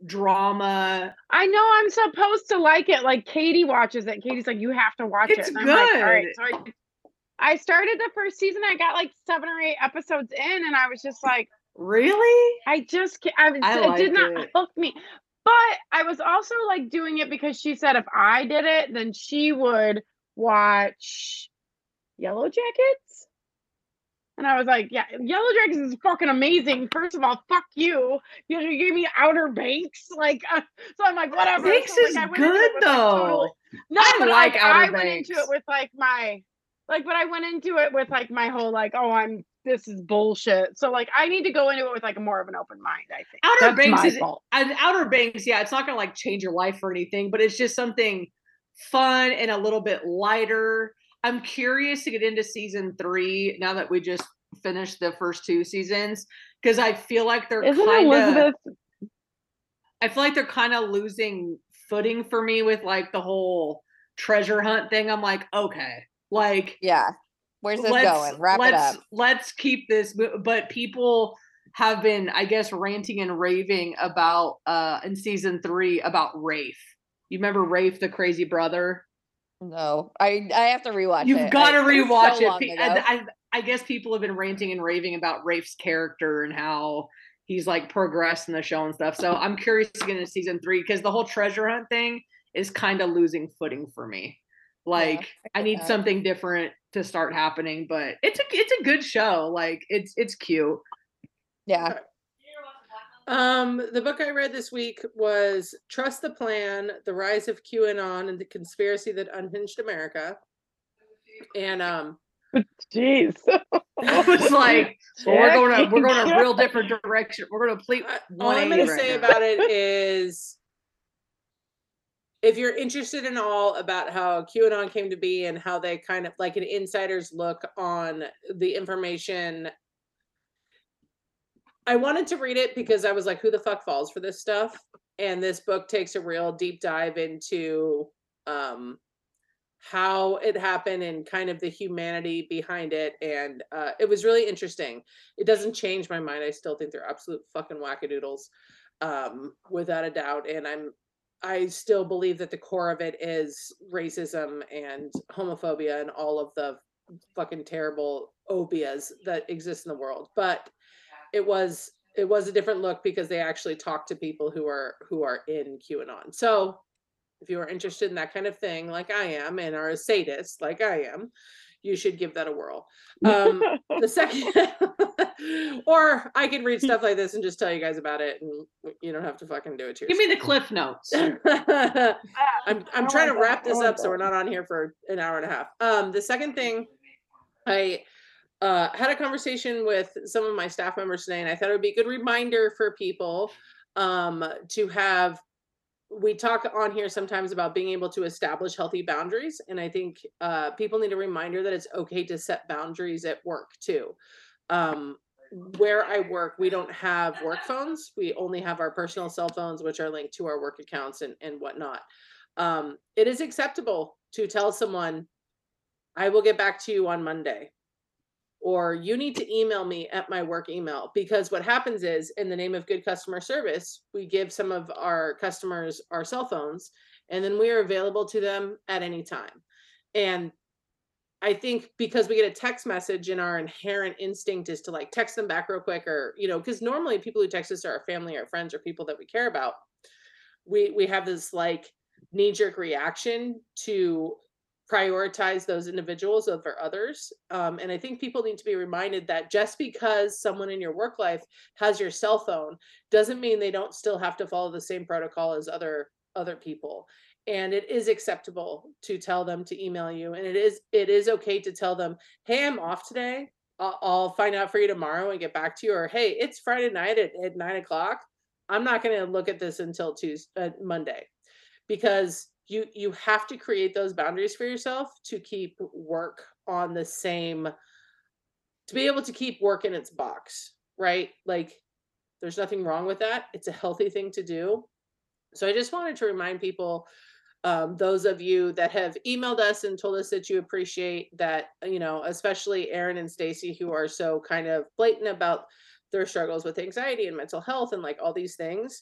drama I know I'm supposed to like it. Like Katie watches it. Katie's like, you have to watch It's it. And I'm like, all right. So I, I started the first season. I got like seven or eight episodes in, and I was just like, really I just, I, was, I it did not it. hook me. But I was also like doing it because she said if I did it, then she would watch Yellow Jackets. And I was like, yeah, Yellow Jackets is fucking amazing. First of all, fuck you. You, you gave me Outer Banks. Like, uh, so I'm like, whatever. Banks So, like, is I went into good it like, though totally- no, I but like like I went into it with like my like, but I went into it with like my whole like, oh, I'm this is bullshit. So like, I need to go into it with like more of an open mind. I think Outer That's Banks my is fault. and Outer Banks, yeah, it's not gonna like change your life or anything, but it's just something fun and a little bit lighter. I'm curious to get into season three now that we just finished the first two seasons because I feel like they're kind of I feel like they're kind of losing footing for me with like the whole treasure hunt thing. I'm like, okay, like Yeah. Where's this let's, going? Wrap it up. Let's keep this, but people have been, I guess, ranting and raving about uh in season three about Rafe. You remember Rafe, the crazy brother? No, I I have to rewatch. You've got to I- it rewatch so it. long I, I, I guess people have been ranting and raving about Rafe's character and how he's like progressed in the show and stuff. So I'm curious to get into season three because the whole treasure hunt thing is kind of losing footing for me. Like I get need that. something different to start happening, but it's a it's a good show. Like it's it's cute. yeah. Um, the book I read this week was Trust the Plan: The Rise of QAnon and the Conspiracy That Unhinged America. And um, Jeez. I was like, well, we're going to we're going a real different direction. We're going to complete. I- all I'm going to say about it is if you're interested in all about how QAnon came to be and how they kind of like an insider's look on the information. I wanted to read it because I was like, who the fuck falls for this stuff? And this book takes a real deep dive into um, how it happened and kind of the humanity behind it. And uh, it was really interesting. It doesn't change my mind. I still think they're absolute fucking wackadoodles, um, without a doubt. And I'm, I still believe that the core of it is racism and homophobia and all of the fucking terrible obias that exist in the world. But it was it was a different look because they actually talked to people who are who are in QAnon. So if you are interested in that kind of thing, like I am, and are a sadist like I am, you should give that a whirl. Um, the second, or I could read stuff like this and just tell you guys about it, and you don't have to fucking do it to Give me the cliff notes. I'm I'm trying to wrap this up so we're not on here for an hour and a half. Um, the second thing, I uh, had a conversation with some of my staff members today, and I thought it would be a good reminder for people um, to have. We talk on here sometimes about being able to establish healthy boundaries, and I think uh, people need a reminder that it's okay to set boundaries at work too. Um, where I work, we don't have work phones. We only have our personal cell phones, which are linked to our work accounts and, and whatnot. Um, it is acceptable to tell someone, I will get back to you on Monday. Or you need to email me at my work email because what happens is, in the name of good customer service, we give some of our customers our cell phones and then we are available to them at any time. And I think because we get a text message and our inherent instinct is to like text them back real quick or, you know, because normally people who text us are our family or friends or people that we care about. We we have this like knee-jerk reaction to prioritize those individuals over others. Um, and I think people need to be reminded that just because someone in your work life has your cell phone doesn't mean they don't still have to follow the same protocol as other other people. And it is acceptable to tell them to email you and it is it is okay to tell them hey i'm off today. I'll, I'll find out for you tomorrow and get back to you or hey it's friday night at, at nine o'clock. I'm not going to look at this until tuesday uh, monday. Because you you have to create those boundaries for yourself to keep work on the same to be able to keep work in its box right? Like there's nothing wrong with that. It's a healthy thing to do. So i just wanted to remind people um, those of you that have emailed us and told us that you appreciate that you know especially erin and stacy who are so kind of blatant about their struggles with anxiety and mental health and like all these things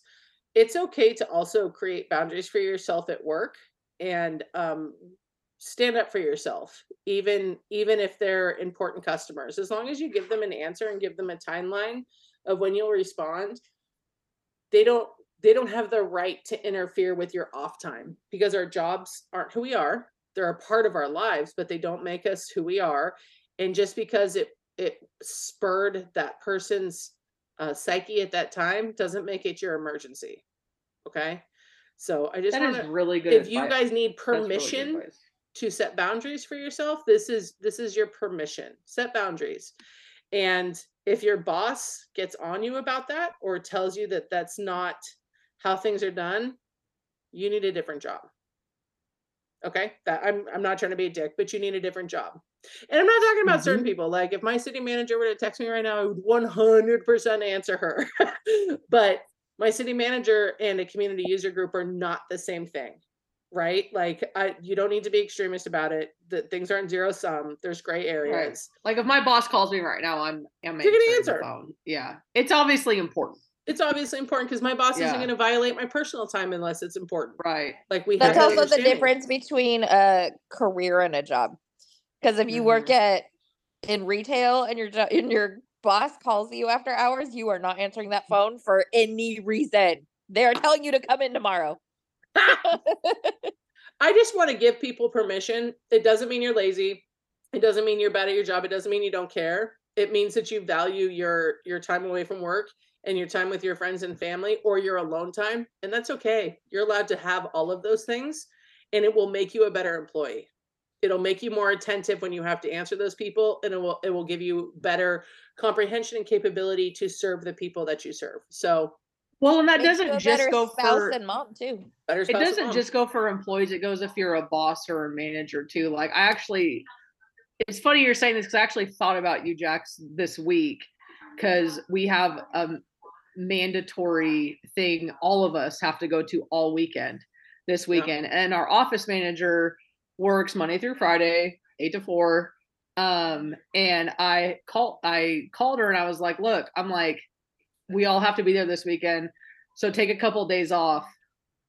it's okay to also create boundaries for yourself at work and um, stand up for yourself even even if they're important customers. As long as you give them an answer and give them a timeline of when you'll respond they don't they don't have the right to interfere with your off time because our jobs aren't who we are. They're a part of our lives but they don't make us who we are. And just because it it spurred that person's uh, psyche at that time doesn't make it your emergency okay? So i just That want is really good. if you guys need That's really permission to set boundaries for yourself this is this is your permission. Set boundaries. And if your boss gets on you about that or tells you that that's not how things are done you need a different job. Okay? That i'm i'm not trying to be a dick but you need a different job and i'm not talking about certain Mhm. people like if my city manager were to text me right now i would 100% answer her but my city manager and a community user group are not the same thing right like I, you don't need to be extremist about it that things aren't zero sum there's gray areas Like if my boss calls me right now, I'm I'm You're gonna answering the answer. phone. Yeah, it's obviously important. It's obviously important because my boss isn't going to violate my personal time unless it's important. Right. Like we That's have also the difference between a career and a job. Because if you work mm-hmm. at in retail and your and your boss calls you after hours, you are not answering that mm-hmm. phone for any reason. They are telling you to come in tomorrow. I just want to give people permission. It doesn't mean you're lazy. It doesn't mean you're bad at your job. It doesn't mean you don't care. It means that you value your your time away from work and your time with your friends and family or your alone time, and that's okay. You're allowed to have all of those things and it will make you a better employee. It'll make you more attentive when you have to answer those people and it will it will give you better comprehension and capability to serve the people that you serve. So, Well, and that doesn't just go spouse for and mom too. better it spouse and doesn't mom. just go for employees it goes if you're a boss or a manager too like i actually it's funny you're saying this because i actually thought about you jax this week because we have a mandatory thing all of us have to go to all weekend this weekend and our office manager works monday through friday eight to four. Um and i called i called her and i was like look i'm like we all have to be there this weekend. So take a couple days off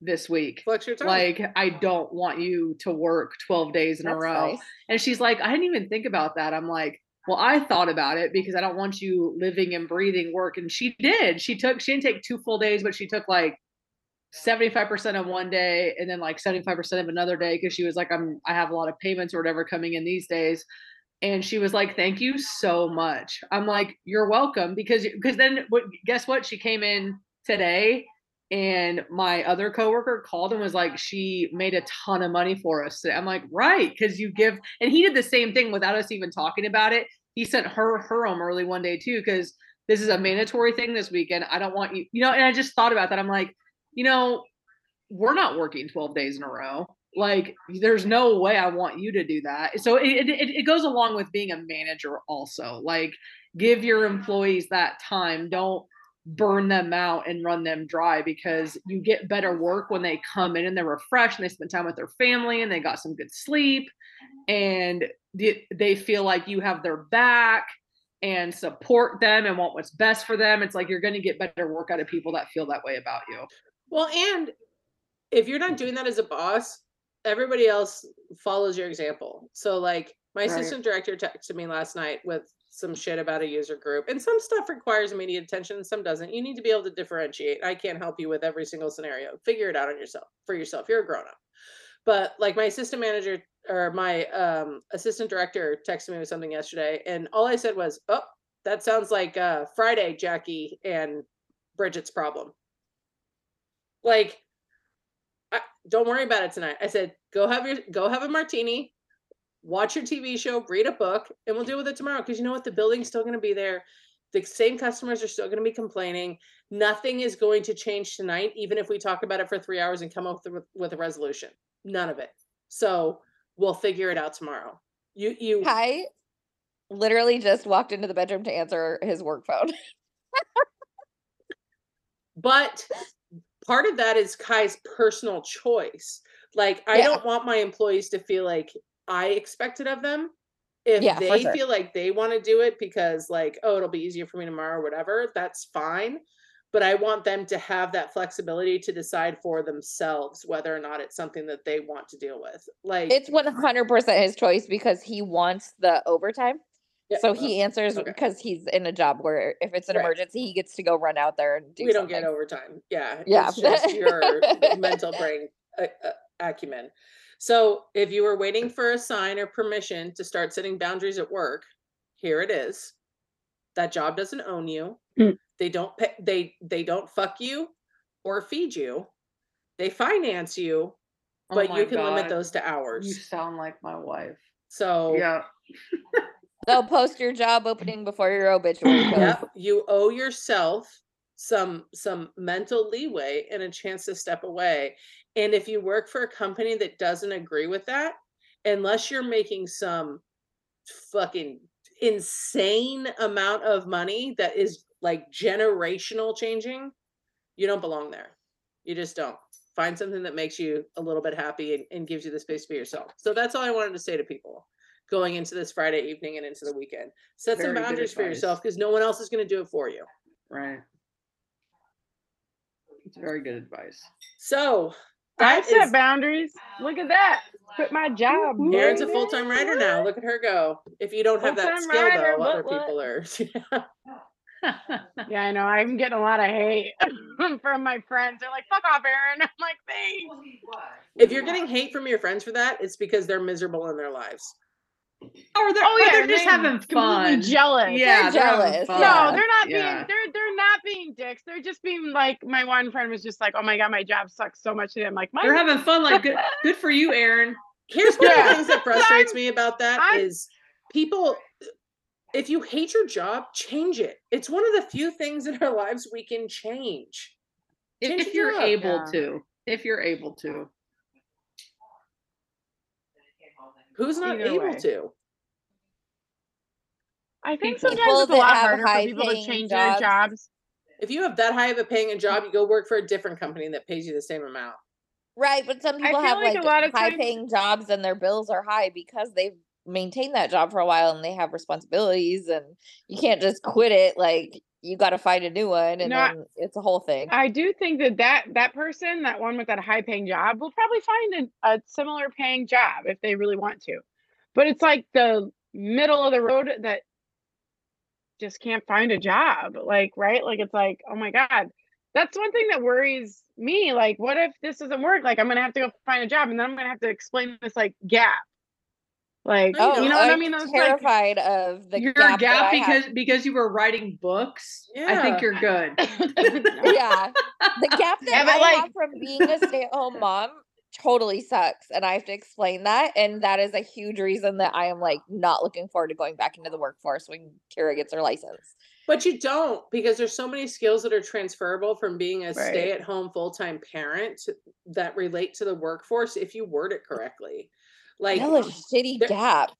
this week. Flex your time. like i don't want you to work 12 days in a row. nice. and she's like i didn't even think about that. I'm like well i thought about it because i don't want you living and breathing work. And she did. She took she didn't take two full days but she took like 75% of one day and then like 75% of another day because she was like i'm i have a lot of payments or whatever coming in these days. And she was like thank you so much. I'm like you're welcome because because then what guess what? She came in today and my other coworker called and was like she made a ton of money for us i'm like right because you give and he did the same thing without us even talking about it. He sent her her home early one day too because this is a mandatory thing this weekend. I don't want you you know and i just thought about that. I'm like you know we're not working 12 days in a row. Like there's no way i want you to do that. So it, it, it goes along with being a manager also. Like give your employees that time. Don't burn them out and run them dry because you get better work when they come in and they're refreshed and they spend time with their family and they got some good sleep and they, they feel like you have their back and support them and want what's best for them. It's like you're going to get better work out of people that feel that way about you Well, and if you're not doing that as a boss, everybody else follows your example. So, like, my Right. assistant director texted me last night with some shit about a user group, and some stuff requires immediate attention, some doesn't. You need to be able to differentiate. I can't help you with every single scenario. Figure it out on yourself for yourself. You're a grown up. But like my assistant manager or my um, assistant director texted me with something yesterday, and all I said was, "Oh, that sounds like uh, Friday, Jackie and Bridget's problem." Like, I, don't worry about it tonight. I said, go have your go have a martini, watch your TV show, read a book, and we'll deal with it tomorrow. Because you know what, the building's still going to be there. The same customers are still going to be complaining. Nothing is going to change tonight, even if we talk about it for three hours and come up with, with a resolution. None of it. So we'll figure it out tomorrow. You you Kai literally just walked into the bedroom to answer his work phone. but part of that is Kai's personal choice. Like I Yeah. don't want my employees to feel like I expect it of them. If Yeah, they sure. feel like they want to do it because like, oh, it'll be easier for me tomorrow or whatever, that's fine. But I want them to have that flexibility to decide for themselves whether or not it's something that they want to deal with. Like It's 100% his choice because he wants the overtime. Yeah, So he answers okay. because he's in a job where if it's an Right. emergency, he gets to go run out there and do we don't something. get overtime. Yeah. Yeah. It's just your mental brain uh, uh, acumen. So if you were waiting for a sign or permission to start setting boundaries at work, here it is. That job doesn't own you. Mm. They don't pay, they they don't fuck you or feed you. They finance you, Oh but my you can limit those to hours. you sound like my wife So yeah They'll post your job opening before your obituary post. Yep, you owe yourself some some mental leeway and a chance to step away. And if you work for a company that doesn't agree with that, unless you're making some fucking insane amount of money that is like generational changing, you don't belong there. You just don't. Find something that makes you a little bit happy and, and gives you the space for yourself. So that's all I wanted to say to people going into this Friday evening and into the weekend. Set some Very good boundaries for advice. yourself because no one else is going to do it for you. right It's very good advice. So I that set is- boundaries. Look at that. Quit my job. Erin's a full time writer now. Look at her go. If you don't have that Full-time skill, writer, though, other what, what? people are. Yeah, I know. I'm getting a lot of hate from my friends. They're like, "Fuck off, Erin." I'm like, "Thanks." if you're getting hate from your friends for that, it's because they're miserable in their lives. Or they're, oh, oh yeah, they're just they having completely fun. Jealous. Yeah, they're having jealous, fun. No, they're not being. They're they're not being dicks. They're just being like. My one friend was just like, "Oh my god, my job sucks so much today." I'm like, They're having fun. Like good, good for you, Erin. Here's one of the things that frustrates me about that is I'm- people. If you hate your job, change it. It's one of the few things in our lives we can change. If, Change if your you're job. able Yeah. to, if you're able to. Who's not Either able way. to? I think People sometimes it's a lot harder for people to change jobs. their jobs. If you have that high of a paying a job, you go work for a different company that pays you the same amount. Right, but some people have like like, a lot of high times- paying jobs and their bills are high because they've maintained that job for a while and they have responsibilities and you can't just quit it like you got to find a new one and No, then it's a whole thing. I do think that that that person, that one with that high paying job, will probably find a, a similar paying job if they really want to. But it's like the middle of the road that just can't find a job. Like, right? Like it's like, oh my God. That's one thing that worries me. Like, what if this doesn't work? Like I'm gonna have to go find a job and then I'm gonna have to explain this like gap. Like, oh, you you know don't. what I mean? I'm mean? That's like terrified of the you're gap, a gap that I because have. because you were writing books. Yeah. I think you're good. yeah, the gap that Yeah, I like- have from being a stay at home mom totally sucks, and I have to explain that, and that is a huge reason that I am like not looking forward to going back into the workforce when Kira gets her license. But you don't because there's so many skills that are transferable from being a Right. stay at home full time parent that relate to the workforce if you word it correctly. Like, Still a shitty there- gap.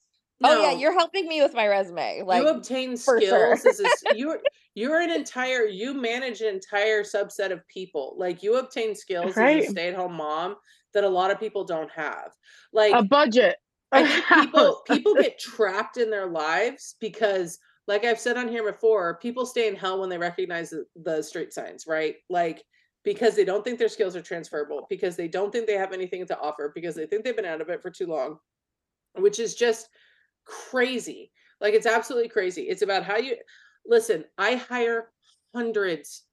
Oh yeah, you're helping me with my resume. Like you obtain for sure. skills as a, s- you're you're an entire you manage an entire subset of people like you obtain skills as a stay-at-home mom that a lot of people don't have like a budget. I think people people get trapped in their lives because like I've said on here before, people stay in hell when they recognize the, the street signs, right? Like because they don't think their skills are transferable, because they don't think they have anything to offer, because they think they've been out of it for too long, which is just crazy. Like it's absolutely crazy. It's about how you listen, I hire hundreds,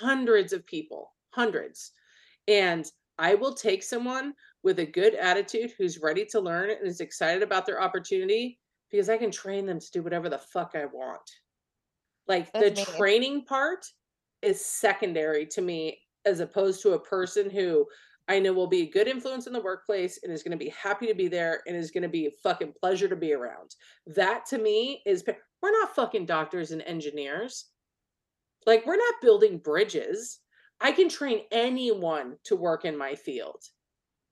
hundreds of people, hundreds. And I will take someone with a good attitude who's ready to learn and is excited about their opportunity because I can train them to do whatever the fuck I want. Like the That's me. training part is secondary to me as opposed to a person who I know will be a good influence in the workplace and is going to be happy to be there and is going to be a fucking pleasure to be around. That to me is we're not fucking doctors and engineers. Like we're not building bridges. I can train anyone to work in my field.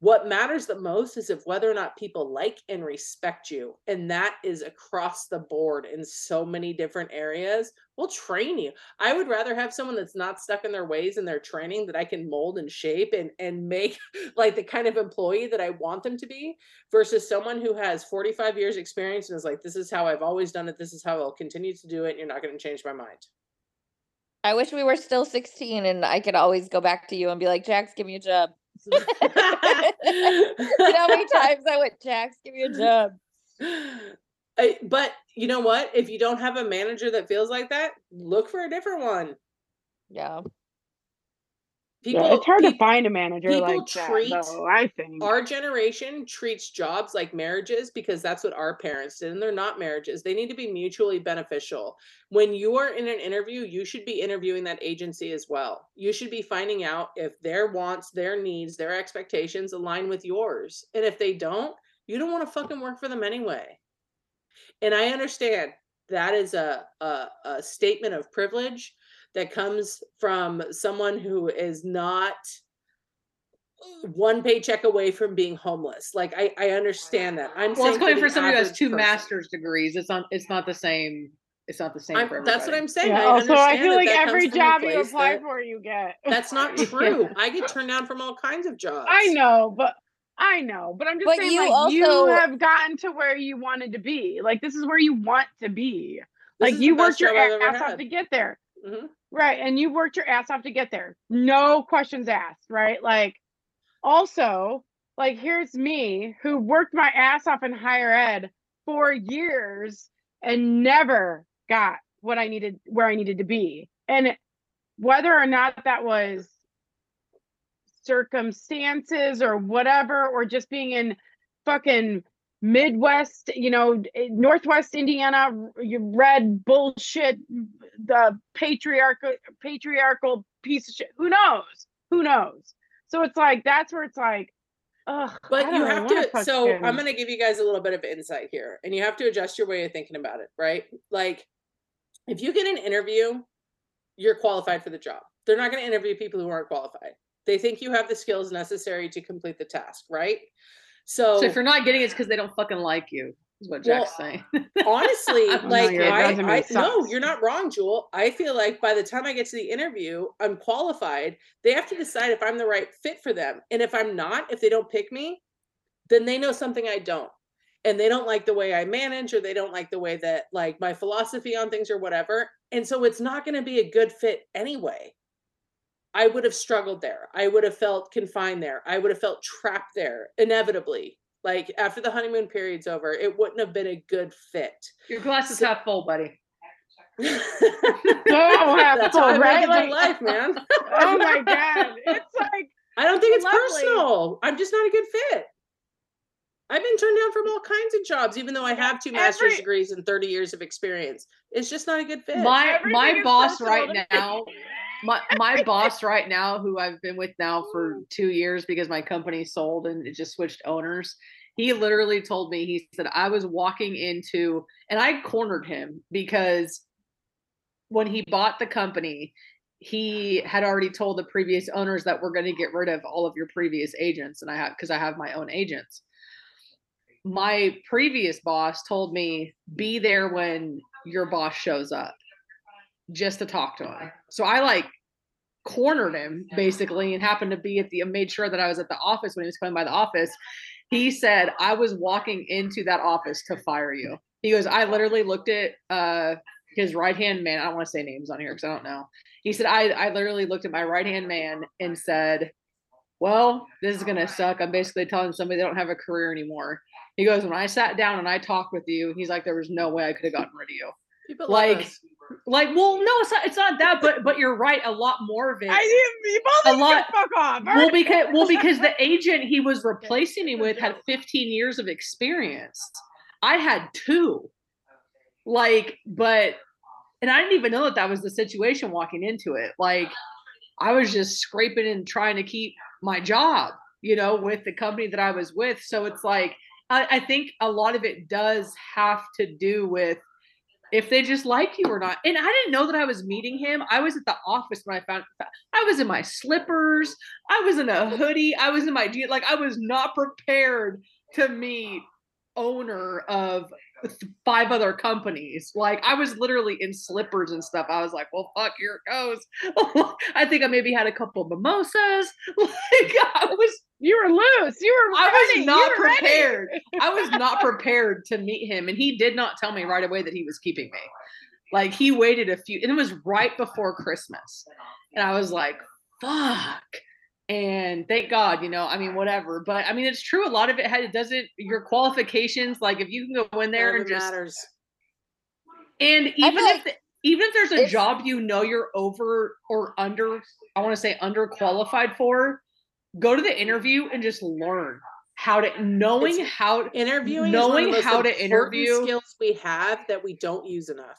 What matters the most is if whether or not people like and respect you. And that is across the board in so many different areas. We'll train you. I would rather have someone that's not stuck in their ways and their training that I can mold and shape and, and make like the kind of employee that I want them to be versus someone who has 45 years experience and is like, this is how I've always done it. This is how I'll continue to do it. You're not going to change my mind. I wish we were still 16 and I could always go back to you and be like, Jax, give me a job. You know how many times I went, Jax, give me a job. I- but you know what? If you don't have a manager that feels like that, look for a different one. Yeah. People, yeah, it's hard to find a manager people like that, treat though, I think. our generation treats jobs like marriages because that's what our parents did, and they're not marriages. They need to be mutually beneficial. When you are in an interview, you should be interviewing that agency as well. You should be finding out if their wants, their needs, their expectations align with yours. And if they don't, you don't want to fucking work for them anyway. And I understand that is a, a, a statement of privilege that comes from someone who is not one paycheck away from being homeless. Like I, I understand that. I'm Well, it's going for somebody who has two person. master's degrees. It's not. It's not the same. It's not the same I'm- for everybody. that's what I'm saying. Yeah, I also, I feel that like that every job you apply that- for, you get. That's not true. I get turned down from all kinds of jobs. I know, but I know, but I'm just But saying, you like you have gotten to where you wanted to be. Like this is where you want to be. This like you worked your job I've ever ass off to get there. Mhm. Right. And you worked your ass off to get there. No questions asked, right? Like, also, like, here's me who worked my ass off in higher ed for years and never got what I needed, where I needed to be. And whether or not that was circumstances or whatever, or just being in fucking Midwest, you know, eh, Northwest Indiana, you read bullshit, the patriarchal patriarchal piece of shit. Who knows? Who knows? So it's like that's where it's like, ugh. But you have to. So I'm going to give you guys a little bit of insight here, and you have to adjust your way of thinking about it, right? Like, if you get an interview, you're qualified for the job. They're not going to interview people who aren't qualified. They think you have the skills necessary to complete the task, right? So, So if you're not getting it, it's because they don't fucking like you. Is what Jack's Well, saying. honestly, like your I, resume I no, you're not wrong, Jewel. I feel like by the time I get to the interview, I'm qualified. They have to decide if I'm the right fit for them. And if I'm not, if they don't pick me, then they know something I don't. And they don't like the way I manage or they don't like the way that like my philosophy on things or whatever. And so it's not going to be a good fit anyway. I would have struggled there. I would have felt confined there. I would have felt trapped there inevitably. Like after the honeymoon period's over, it wouldn't have been a good fit. Your glass is So- half full, buddy. Oh, have That's full, how I right? make it in Like- life, man. oh my god. It's like I don't think it's Lovely. personal. I'm just not a good fit. I've been turned down from all kinds of jobs, even though I have two master's Every- degrees and 30 years of experience. It's just not a good fit. My Everything my boss right now, my my boss right now, who I've been with now for two years because my company sold and it just switched owners. He literally told me, he said, I was walking into, and I cornered him because when he bought the company, he had already told the previous owners that we're going to get rid of all of your previous agents. And I have, because I have my own agents. My previous boss told me, be there when your boss shows up just to talk to him. So I like cornered him basically and happened to be at the made sure that I was at the office when he was coming by the office. He said, I was walking into that office to fire you. He goes, I literally looked at uh his right hand man. I don't want to say names on here because I don't know. He said, I, I literally looked at my right hand man and said, Well, this is gonna suck. I'm basically telling somebody they don't have a career anymore. He goes, When I sat down and I talked with you, he's like, There was no way I could have gotten rid of you People like. Like well no it's not it's not that but but you're right. A lot more of it. I didn't A lot- fuck off. well because well because the agent he was replacing me with had 15 years of experience. I had two. Like but and i didn't even know that that was the situation walking into it. Like i was just scraping and trying to keep my job you know with the company that i was with. So it's like i, I think a lot of it does have to do with if they just like you or not. And I didn't know that I was meeting him. I was at the office when I found I was in my slippers, I was in a hoodie, I was in my like I was not prepared to meet owner of five other companies. Like I was literally in slippers and stuff. I was like, well fuck, here it goes. I think I maybe had a couple mimosas. Like I was you were loose. You were I was ready, not prepared. I was not prepared to meet him, and he did not tell me right away that he was keeping me. Like he waited a few, and it was right before Christmas, and I was like, "Fuck!" And thank God, you know. I mean, whatever. But I mean, it's true. A lot of it had it doesn't your qualifications. Like if you can go in there and just matters. and even if the, even if there's a job you know you're over or under, I want to say underqualified for, go to the interview and just learn how to knowing how Interviewing knowing is one of the most how to interview- skills we have that we don't use enough.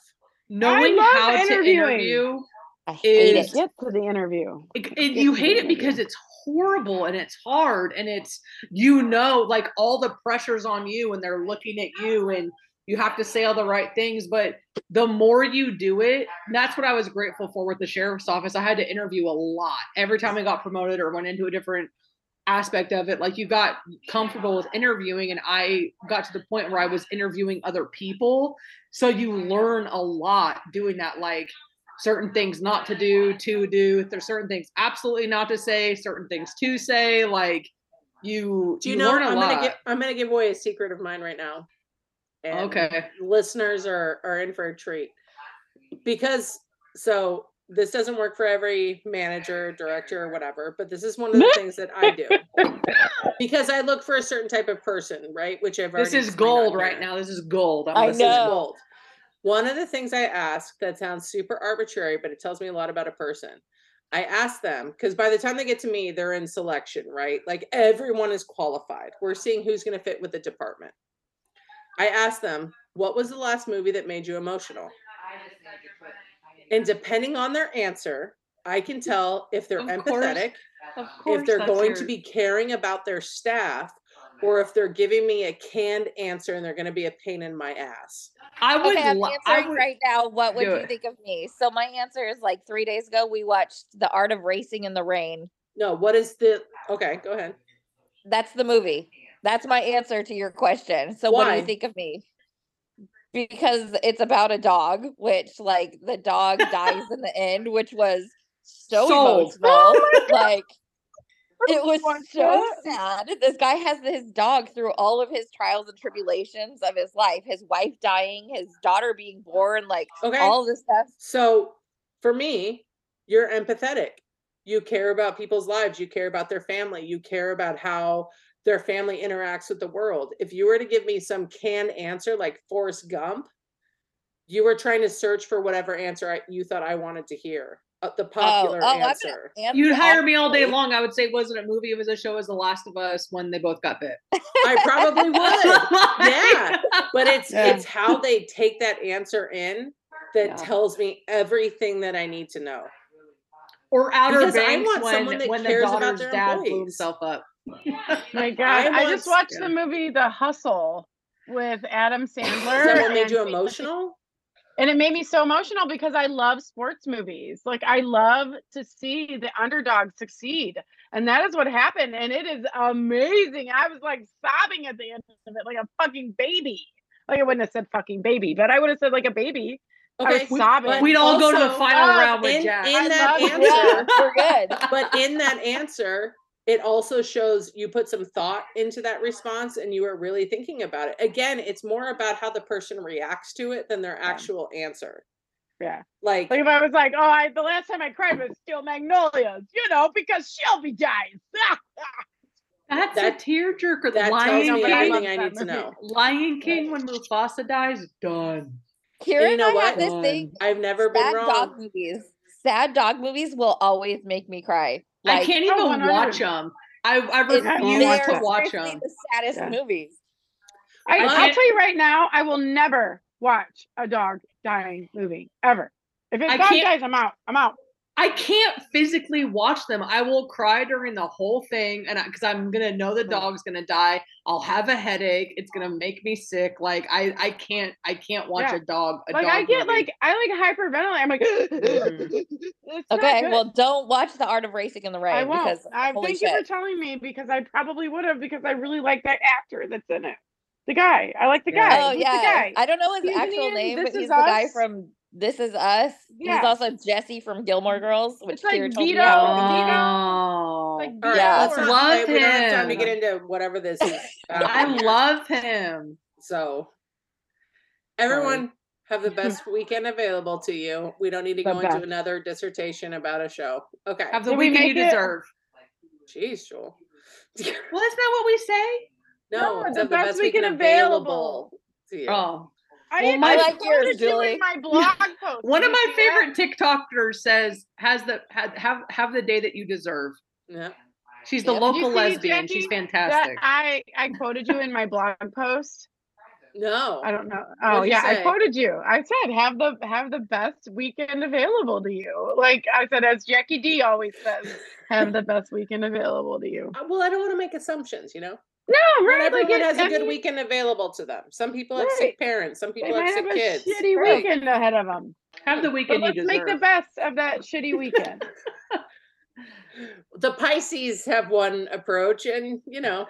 knowing how to interviewing. interview I hate is- it. Get to the interview. it, it- you hate it because it's horrible and it's hard and it's you know like all the pressures on you and they're looking at you and you have to say all the right things but the more you do it that's what i was grateful for with the sheriff's office i had to interview a lot every time i got promoted or went into a different aspect of it like you got comfortable with interviewing and i got to the point where i was interviewing other people so you learn a lot doing that like certain things not to do, to do. If there's certain things absolutely not to say, certain things to say. Like you, Do you, know learn a I'm lot. gonna give I'm gonna give away a secret of mine right now. And Okay. listeners are are in for a treat. Because so this doesn't work for every manager, director, or whatever, but this is one of the things that I do because I look for a certain type of person, right? Which I've This is gold right now. This is gold. I'm I This is know. gold. One of the things I ask that sounds super arbitrary, but it tells me a lot about a person. I ask them because by the time they get to me, they're in selection, right? Like everyone is qualified. We're seeing who's going to fit with the department. I ask them, what was the last movie that made you emotional? And depending on their answer, I can tell if they're Of empathetic, course, if they're going your- to be caring about their staff, or if they're giving me a canned answer and they're going to be a pain in my ass. I would. Okay, I'm lo- I answering would right now. What would you it. think of me? So my answer is like three days ago we watched The Art of Racing in the Rain. No, what is the okay? Go ahead. That's the movie. That's my answer to your question. So what do you think of me? Because it's about a dog, which like the dog dies in the end, which was so Sold. emotional. Oh like it was so sad. This guy has his dog through all of his trials and tribulations of his life. His wife dying, his daughter being born, like Okay. all this stuff. So for me, you're empathetic. You care about people's lives. You care about their family. You care about how their family interacts with the world. If you were to give me some canned answer like Forrest Gump, you were trying to search for whatever answer I, you thought I wanted to hear. Uh, the popular oh, I'm gonna answer. answer You'd hire me all day long. I would say it wasn't a movie. It was a show. It was The Last of Us when they both got bit. I probably would. Yeah. But it's Yeah. it's how they take that answer in that Yeah. tells me everything that I need to know. Or Outer Because I Banks want someone when that when the cares about daughter's their dad blew employees. himself up. My God, I I, just want- watched the movie The Hustle with Adam Sandler. Is that what made you Kate- emotional? And it made me so emotional because I love sports movies. Like I love to see the underdog succeed, and that is what happened. And it is amazing. I was like sobbing at the end of it, like a fucking baby. Like I wouldn't have said fucking baby, but I would have said like a baby. I was Okay, sobbing. but We'd all go to the final love round with in- Jack. in I that answer, Yeah, we're good. but in that answer, it also shows you put some thought into that response and you are really thinking about it. Again, it's more about how the person reacts to it than their Yeah. actual answer. Yeah. Like, Like if I was like, oh, I, the last time I cried was Steel Magnolias, you know, because Shelby dies. That's That- a tearjerker. that Lion tells I King. love everything I need to know. Lion King when Mufasa dies, done. Kira and, know I what? have this thing. I've never been Sad wrong. dog movies. Sad dog movies will always make me cry. I can't even 100. watch them. I, I it's- refuse they're to watch them. The saddest Yeah. movies. I, I I'll can't- tell you right now, I will never watch a dog dying movie ever. If a I dog can't- dies, I'm out. I'm out. I can't physically watch them. I will cry during the whole thing, and because I'm gonna know the dog's gonna die, I'll have a headache. It's gonna make me sick. Like I, I can't, I can't watch Yeah. a dog. A like dog I get movie. like I like hyperventilate. I'm like, mm-hmm. Okay, well, don't watch The Art of Racing in the Rain I won't. because I holy thank you for telling me because I probably would have because I really like that actor that's in it. The guy. I like the guy. Oh Who's yeah, the guy? I don't know his He's actual name, This but Is he's the guy from This Is Us. Yeah. He's also Jesse from Gilmore Girls, which It's like Kira told me Vito. about. Oh, Like, All right, Yeah. let's not, Love okay, we don't have time to get into whatever this is. about I um, love him. So, everyone have the best weekend available to you. We don't need to The go into another dissertation about a show. Okay. Have the Did we weekend you make it? deserve. Jeez, Joel. Well, isn't that what we say? No, No, it's the the best best weekend weekend available. available to you. Oh, I, Well, I my- I like yours, Julie. my blog post. one of my see that? favorite TikTokers says has the have have have the day that you deserve. Yeah. She's the Yeah. Did you local see, lesbian. She's Jackie, That fantastic. I I quoted you in my blog post. No. I don't know. Oh yeah, I quoted you. I said have the have the best weekend available to you. Like I said, as Jackie D always says, have the best weekend available to you. Uh, Well, I don't want to make assumptions, you know? No, Not right? Like everyone it- has a I good mean, weekend available to them. Some people have Right. sick parents. Some They people have might sick have a kids. shitty Right. weekend ahead of them. have the weekend you let's deserve. make the best of that shitty weekend. The Pisces have one approach, and you know,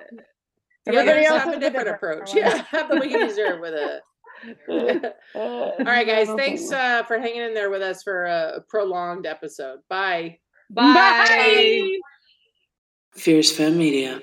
the Everybody others else have a has a different different approach. one. Yeah, have the weekend you deserve with it. All right, guys. Thanks uh, for hanging in there with us for a prolonged episode. Bye. Bye. Fierce Femme Media.